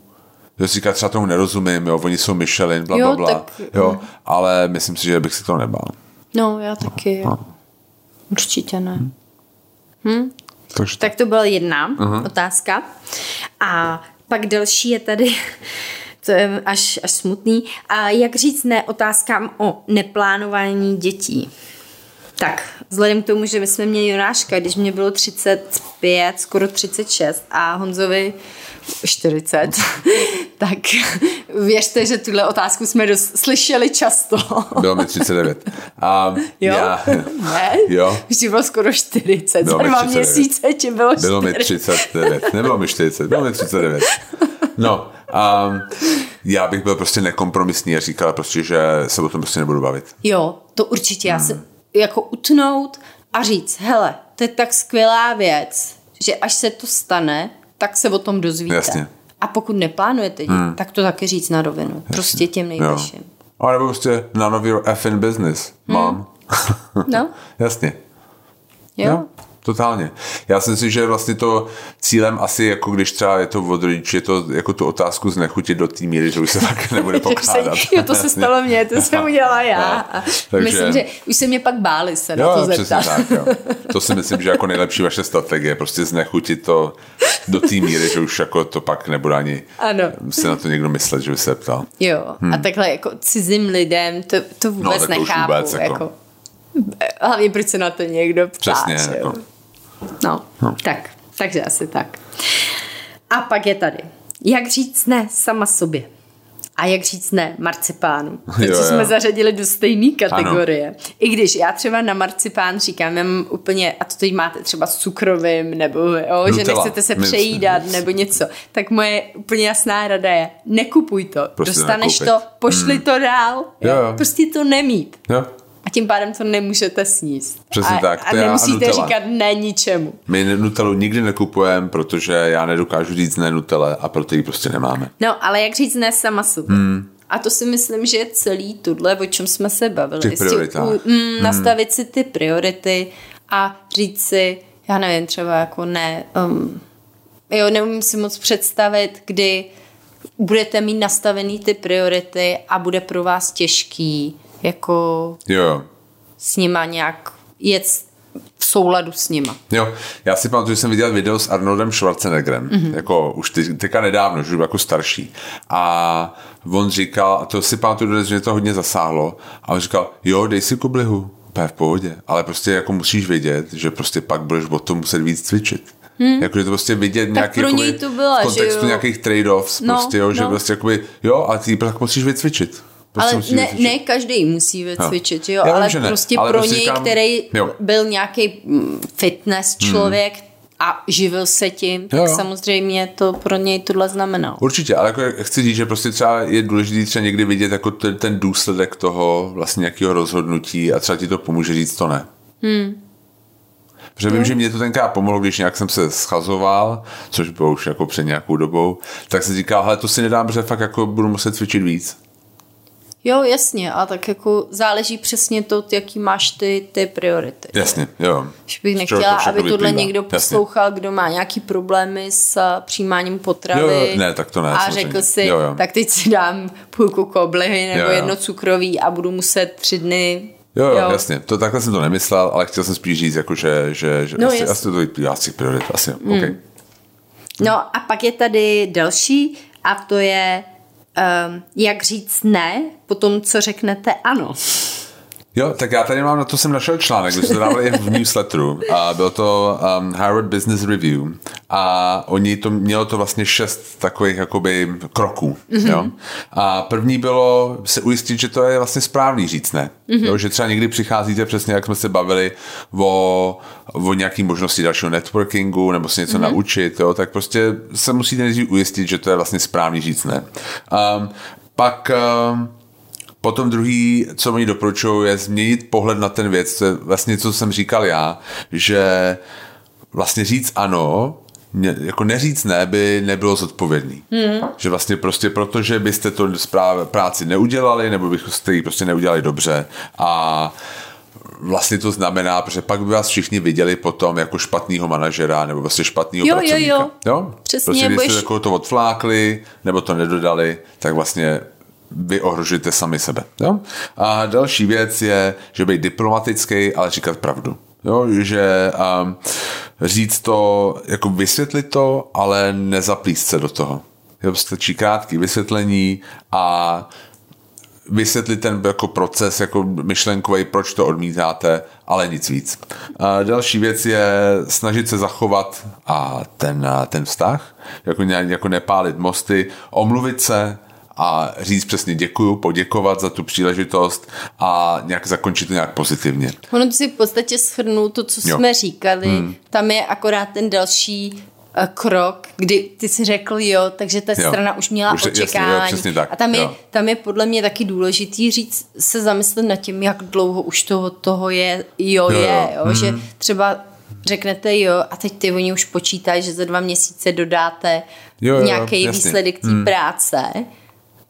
že si říká, třeba tomu nerozumím, jo, oni jsou Michelin, bla, Jo, bla, bla, tak- jo, ale myslím si, že bych si to nebál. No, já taky. No. Určitě ne. Hm? Takže Tak to byla jedna uh-huh. otázka. A pak další je tady, to je až, až smutný. A jak říct ne otázkám o neplánování dětí? Tak, vzhledem k tomu, že my jsme měli Jonáška, když mě bylo 35, skoro 36 a Honzovi 40, tak věřte, že tuhle otázku jsme dos- slyšeli často. Bylo mi 39. A Jo? Já, ne? Jo. Už bylo skoro 40, Bylo za dva 39. měsíce ti bylo 40. Bylo mi 39. Nebylo mi 40, bylo mi 39. No, um, já bych byl prostě nekompromisní a říkal prostě, že se o tom prostě nebudu bavit. Jo, to určitě. Já Hmm. se jako utnout a říct, hele, to je tak skvělá věc, že až se to stane, tak se o tom dozvíte. Jasně. A pokud neplánujete děti, tak to taky říct na rovinu. Prostě těm nejbližším. A nebo prostě none of your effing business, mom. No, Jasně. jo. Jo, totálně. Já si myslím, že vlastně to cílem asi, jako když třeba je to od rodičů, je to jako tu otázku znechutit do té míry, že už se tak nebude pokládat. jo, to se stalo mně, to jsem udělala já. A Takže- Myslím, že už se mě pak báli se na Jo, to přesně zeptat. tak, jo. To si myslím, že jako nejlepší vaše strategie, prostě znechutit to do té míry, že už jako to pak nebude ani Ano. si na to někdo myslet, že by se ptal. Jo, a takhle jako cizím lidem, to, to vůbec Hmm. tak to už nechápu. vůbec, jako. jako. Hlavně proč se na to někdo ptá. Přesně, jo. jako. No, no, tak, takže asi tak. A pak je tady. Jak říct ne sama sobě? A jak říct ne marcipánu? To, Jo, jo. jsme zařadili do stejné kategorie. Ano. I když já třeba na marcipán říkám, já mám úplně, a to teď máte třeba s cukrovým, nebo jo, že Nutella. nechcete se přejídat, nebo něco, tak moje úplně jasná rada je, nekupuj to. Prostě Dostaneš nekoupit. to, pošli to dál. Jo, jo. Prostě to nemít. Jo. A tím pádem to nemůžete sníst. Přesně a, tak, A to a nemusíte Nutella. říkat ne ničemu. My Nutellu nikdy nekupujeme, protože já nedokážu říct ne Nutelle a proto ji prostě nemáme. No, ale jak říct ne sama sobě? Hmm. A to si myslím, že je celý tohle, o čem jsme se bavili. Těch prioritách. u- mm, Nastavit si ty priority a říct si, já nevím, třeba jako ne, um, jo, neumím si moc představit, kdy budete mít nastavený ty priority a bude pro vás těžký jako Jo, s nima nějak jet v souladu s nima. Jo, já si pamatuju, že jsem viděl video s Arnoldem Schwarzeneggerem, mm-hmm. jako už ty, teďka nedávno, že jako starší. A on říkal, a to si pamatuju, že mě to hodně zasáhlo, a on říkal, jo, dej si koblihu, úplně v pohodě, ale prostě jako musíš vědět, že prostě pak budeš o tom muset víc cvičit. Hmm. Jakože to prostě vidět nějaký pro něj jakoby, to byla, v kontextu že jo? nějakých trade-offs, No, prostě, jo, že no. prostě jakoby, jo, a ty tak musíš vycvičit. Prostě Ale ne, ne každý musí vycvičit, jo, vím, ale ne, prostě ale pro prostě něj, říkám- který jo. Hmm. byl nějaký mm, fitness člověk a živil se tím, tak Jo, jo. samozřejmě to pro něj tohle znamenalo. Určitě, ale jako chci říct, že prostě třeba je důležité třeba někdy vidět jako ten, ten důsledek toho vlastně nějakého rozhodnutí a třeba ti to pomůže říct to ne. Hmm. Protože vím, že mě to tenkrát pomohlo, když nějak jsem se schazoval, což bylo už jako před nějakou dobou, tak se říkal, hele, to si nedám, protože fakt jako budu muset cvičit víc. Jo, jasně, a tak jako záleží přesně to, jaký máš ty, ty priority. Jasně, jo. Že bych nechtěla, to aby tohle někdo Jasně. poslouchal, kdo má nějaký problémy s eh, přijímáním potravy. Jo, jo, ne, tak to ne, A samozřejmě. řekl si, Jo, jo. tak teď si dám půlku koblihy nebo Jo, jo. jedno cukroví a budu muset tři dny Jo, jo, jasně. To takhle jsem to nemyslel, ale chtěl jsem spíš říct, jako, že, že, že No, asi, asi to vyplývá z těch priorit. Asi, jo. Mm. Okay. No a pak je tady další a to je, um, jak říct ne po tom, co řeknete ano. Jo, tak já tady mám, na to jsem našel článek, když to dávali v newsletteru. A byl to um, Harvard Business Review. A oni to, mělo to vlastně šest takových jakoby kroků. Mm-hmm. Jo? A první bylo se ujistit, že to je vlastně správný říct ne. Mm-hmm. Jo, že třeba někdy přicházíte přesně, jak jsme se bavili, o, o nějaký možnosti dalšího networkingu nebo se něco mm-hmm. naučit, jo? tak prostě se musíte nejdřív ujistit, že to je vlastně správný říct ne. Um, pak um, Potom druhý, co oni doporučují, je změnit pohled na ten věc. To je vlastně, co jsem říkal já, že vlastně říct ano, ne, jako neříct ne, by nebylo zodpovědný. Hmm. Že vlastně prostě proto, že byste to práci neudělali, nebo byste ji prostě neudělali dobře a vlastně to znamená, protože pak by vás všichni viděli potom jako špatného manažera nebo vlastně špatného Jo, jo, pracovníka. jo. jo? Přesně, Prostě když budeš- jste jako to odflákli, nebo to nedodali, tak vlastně vy ohrožujete sami sebe. Jo? A další věc je, že být diplomatický, ale říkat pravdu. Jo, že um, říct to, jako vysvětlit to, ale nezaplíst se do toho. Jo, stačí krátký vysvětlení a vysvětlit ten jako proces jako myšlenkový, proč to odmítáte, ale nic víc. A další věc je snažit se zachovat a ten, ten vztah, jako, jako nepálit mosty, omluvit se, a říct přesně děkuju, poděkovat za tu příležitost a nějak zakončit to nějak pozitivně. Ono to si v podstatě shrnul to, co jo. jsme říkali. Hmm. Tam je akorát ten další uh, krok, kdy ty si řekl jo, takže ta jo. strana už měla už, očekávání. Jasně, jo, tak. A tam je, tam je podle mě taky důležitý říct, se zamyslet nad tím, jak dlouho už toho, toho je jo, jo je. Jo. Jo. Že hmm. třeba řeknete jo a teď ty oni už počítají, že za dva měsíce dodáte jo, jo, nějaký výsledek té hmm. práce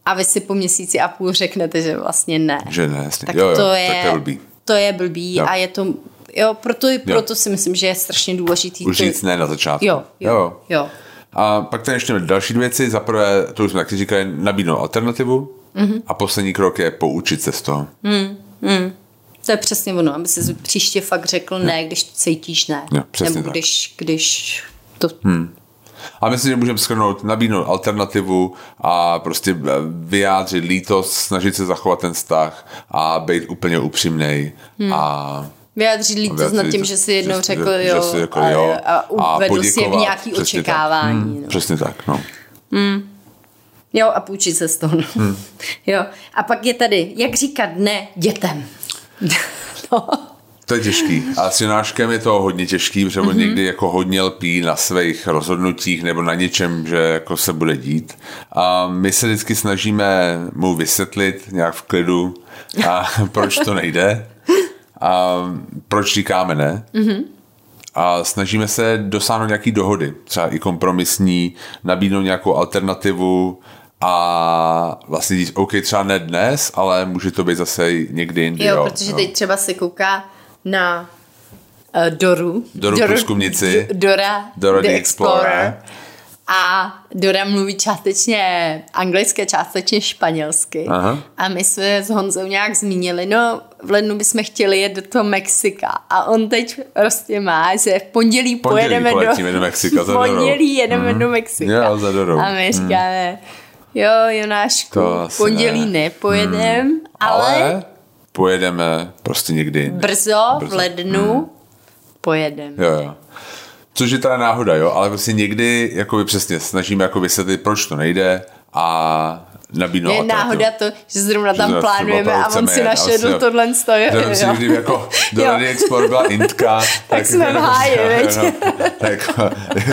a vy si po měsíci a půl řeknete, že vlastně ne. Že ne, jasně. Tak jo, jo, to je, tak to je blbý. To je blbý jo. a je to, jo, proto, jo. proto si myslím, že je strašně důležitý. Už říct ne na začátku. Jo, jo, jo. jo. A pak tady ještě další věci. Za prvé, to už jsme taky říkali, nabídnout alternativu mm-hmm. a poslední krok je poučit se z toho. Mm, mm. To je přesně ono, aby si příště fakt řekl ne, když cítíš ne. Jo, přesně Nebo tak. když, když to hmm. A myslím, že můžeme schrnout, nabídnout alternativu a prostě vyjádřit lítost, snažit se zachovat ten vztah a být úplně upřímný hmm. a Vyjádřit lítost nad tím, že si jednou že, řekl že, jo, že si řekl, jo a, a uvedl si je v nějaký očekávání. Tak. Hmm, no. Přesně tak, no. Hmm. Jo, a půjčit se z toho. No. Hmm. Jo. A pak je tady, jak říkat ne dětem. no. To je těžký. A s Jonáškem je to hodně těžký, protože on mm-hmm. někdy jako hodně lpí na svých rozhodnutích nebo na něčem, že jako se bude dít. A my se vždycky snažíme mu vysvětlit nějak v klidu, a proč to nejde a proč říkáme ne. Mm-hmm. A snažíme se dosáhnout nějaký dohody, třeba i kompromisní, nabídnout nějakou alternativu, a vlastně říct, OK, třeba ne dnes, ale může to být zase někdy jindy. Jo, jo protože jo. teď třeba se kouká na uh, Doru. Doru, Doru průzkumnici. Dora, Dora the, the Explorer. Explorer. A Dora mluví částečně anglicky, částečně španělsky. Aha. A my jsme s Honzou nějak zmínili, no v lednu bychom chtěli jet do toho Mexika. A on teď prostě má, že v pondělí, pondělí pojedeme do, do Mexika za pondělí jedeme mm. do Mexika. Jo, za Dorou. A my mhm. říkáme, mm. jo Jonášku, pondělí ne. nepojedem, mm. ale, ale pojedeme prostě někdy. Brzo, Brzo. v lednu hmm. pojedeme. Jo, jo. Což je teda náhoda, jo, ale prostě někdy jako přesně snažíme jako vysvětlit, proč to nejde a nabídnout. Je náhoda to, že zrovna tam že plánujeme a on si našel tohle stojí. Si, když jako do Rady Export byla Intka, tak, tak jsme v háji, no, tak,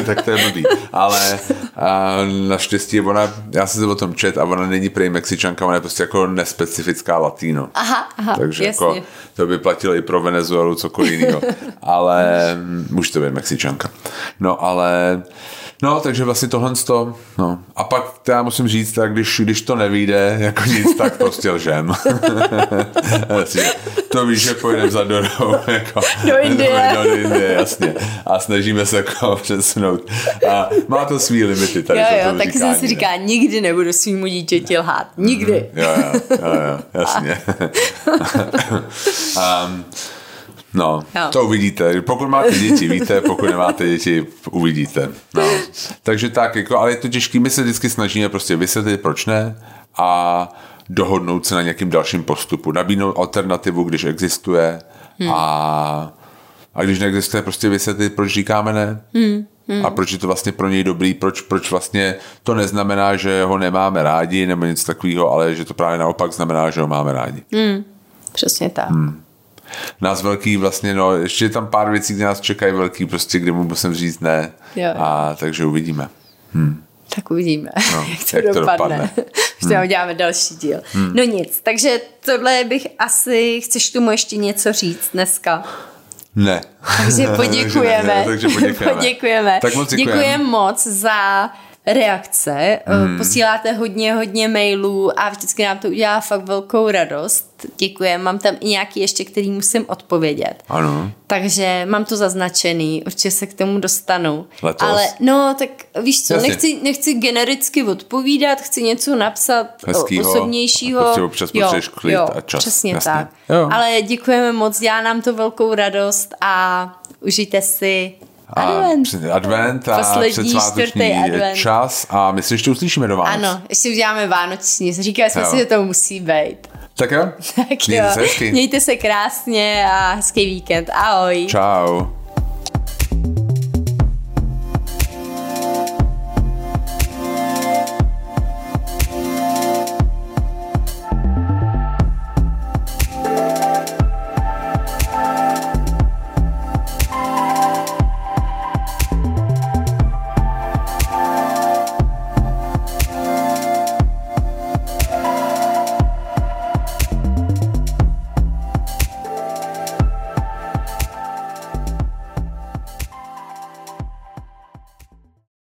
tak to je blbý. Ale a naštěstí ona, já jsem se o tom čet a ona není prej Mexičanka, ona je prostě jako nespecifická latino. Aha, aha, Takže jasně. jako to by platilo i pro Venezuelu, cokoliv jiného. ale může to být Mexičanka. No ale No, takže vlastně tohle to, no. A pak já musím říct, tak když, když to nevíde, jako nic, tak prostě lžem. to víš, že pojedeme za Dorou. Jako, do Indie. Do, Indie, jasně. A snažíme se jako přesunout. A má to svý limity tady. Jo, jo, tak jsem si říká, nikdy nebudu svýmu dítěti lhát. Nikdy. Mm, jo, jo, jo, jo jasně. um, No, jo. to uvidíte. Pokud máte děti, víte, pokud nemáte děti, uvidíte. No. Takže tak, jako, ale je to těžké. My se vždycky snažíme prostě vysvětlit, proč ne a dohodnout se na nějakým dalším postupu. Nabídnout alternativu, když existuje hmm. a, a když neexistuje, prostě vysvětlit, proč říkáme ne. Hmm. Hmm. A proč je to vlastně pro něj dobrý, proč, proč vlastně to neznamená, že ho nemáme rádi nebo nic takového, ale že to právě naopak znamená, že ho máme rádi. Hmm. Přesně tak. Hmm nás velký vlastně, no, ještě je tam pár věcí, kde nás čekají velký, prostě, kde mu musím říct ne. Jo. A takže uvidíme. Hmm. Tak uvidíme, no, jak to jak dopadne. To dopadne. hmm. uděláme další díl. Hmm. No nic, takže tohle bych asi, chceš tomu ještě něco říct dneska? Ne. Takže poděkujeme. ne, takže poděkujeme. poděkujeme. Tak moc děkujeme. Děkujeme moc za reakce. Hmm. Posíláte hodně, hodně mailů a vždycky nám to udělá fakt velkou radost. Děkuji. Mám tam i nějaký ještě, který musím odpovědět. Ano. Takže mám to zaznačený, určitě se k tomu dostanu. Letos. Ale no, tak víš co, nechci, nechci genericky odpovídat, chci něco napsat Hezkýho, osobnějšího. A občas jo, klid jo, a čas. Přesně Jasně. tak. Jo. Ale děkujeme moc, dělá nám to velkou radost a užijte si Advent. A, advent a Poslední čtvrtý advent. čas a my se ještě uslyšíme do Vánoc. Ano, ještě uděláme vánoční. Říkali jsme Jo. si, že to musí být. Tak jo? Tak Mějte jo, se hezky. mějte se krásně a hezký víkend. Ahoj. Čau.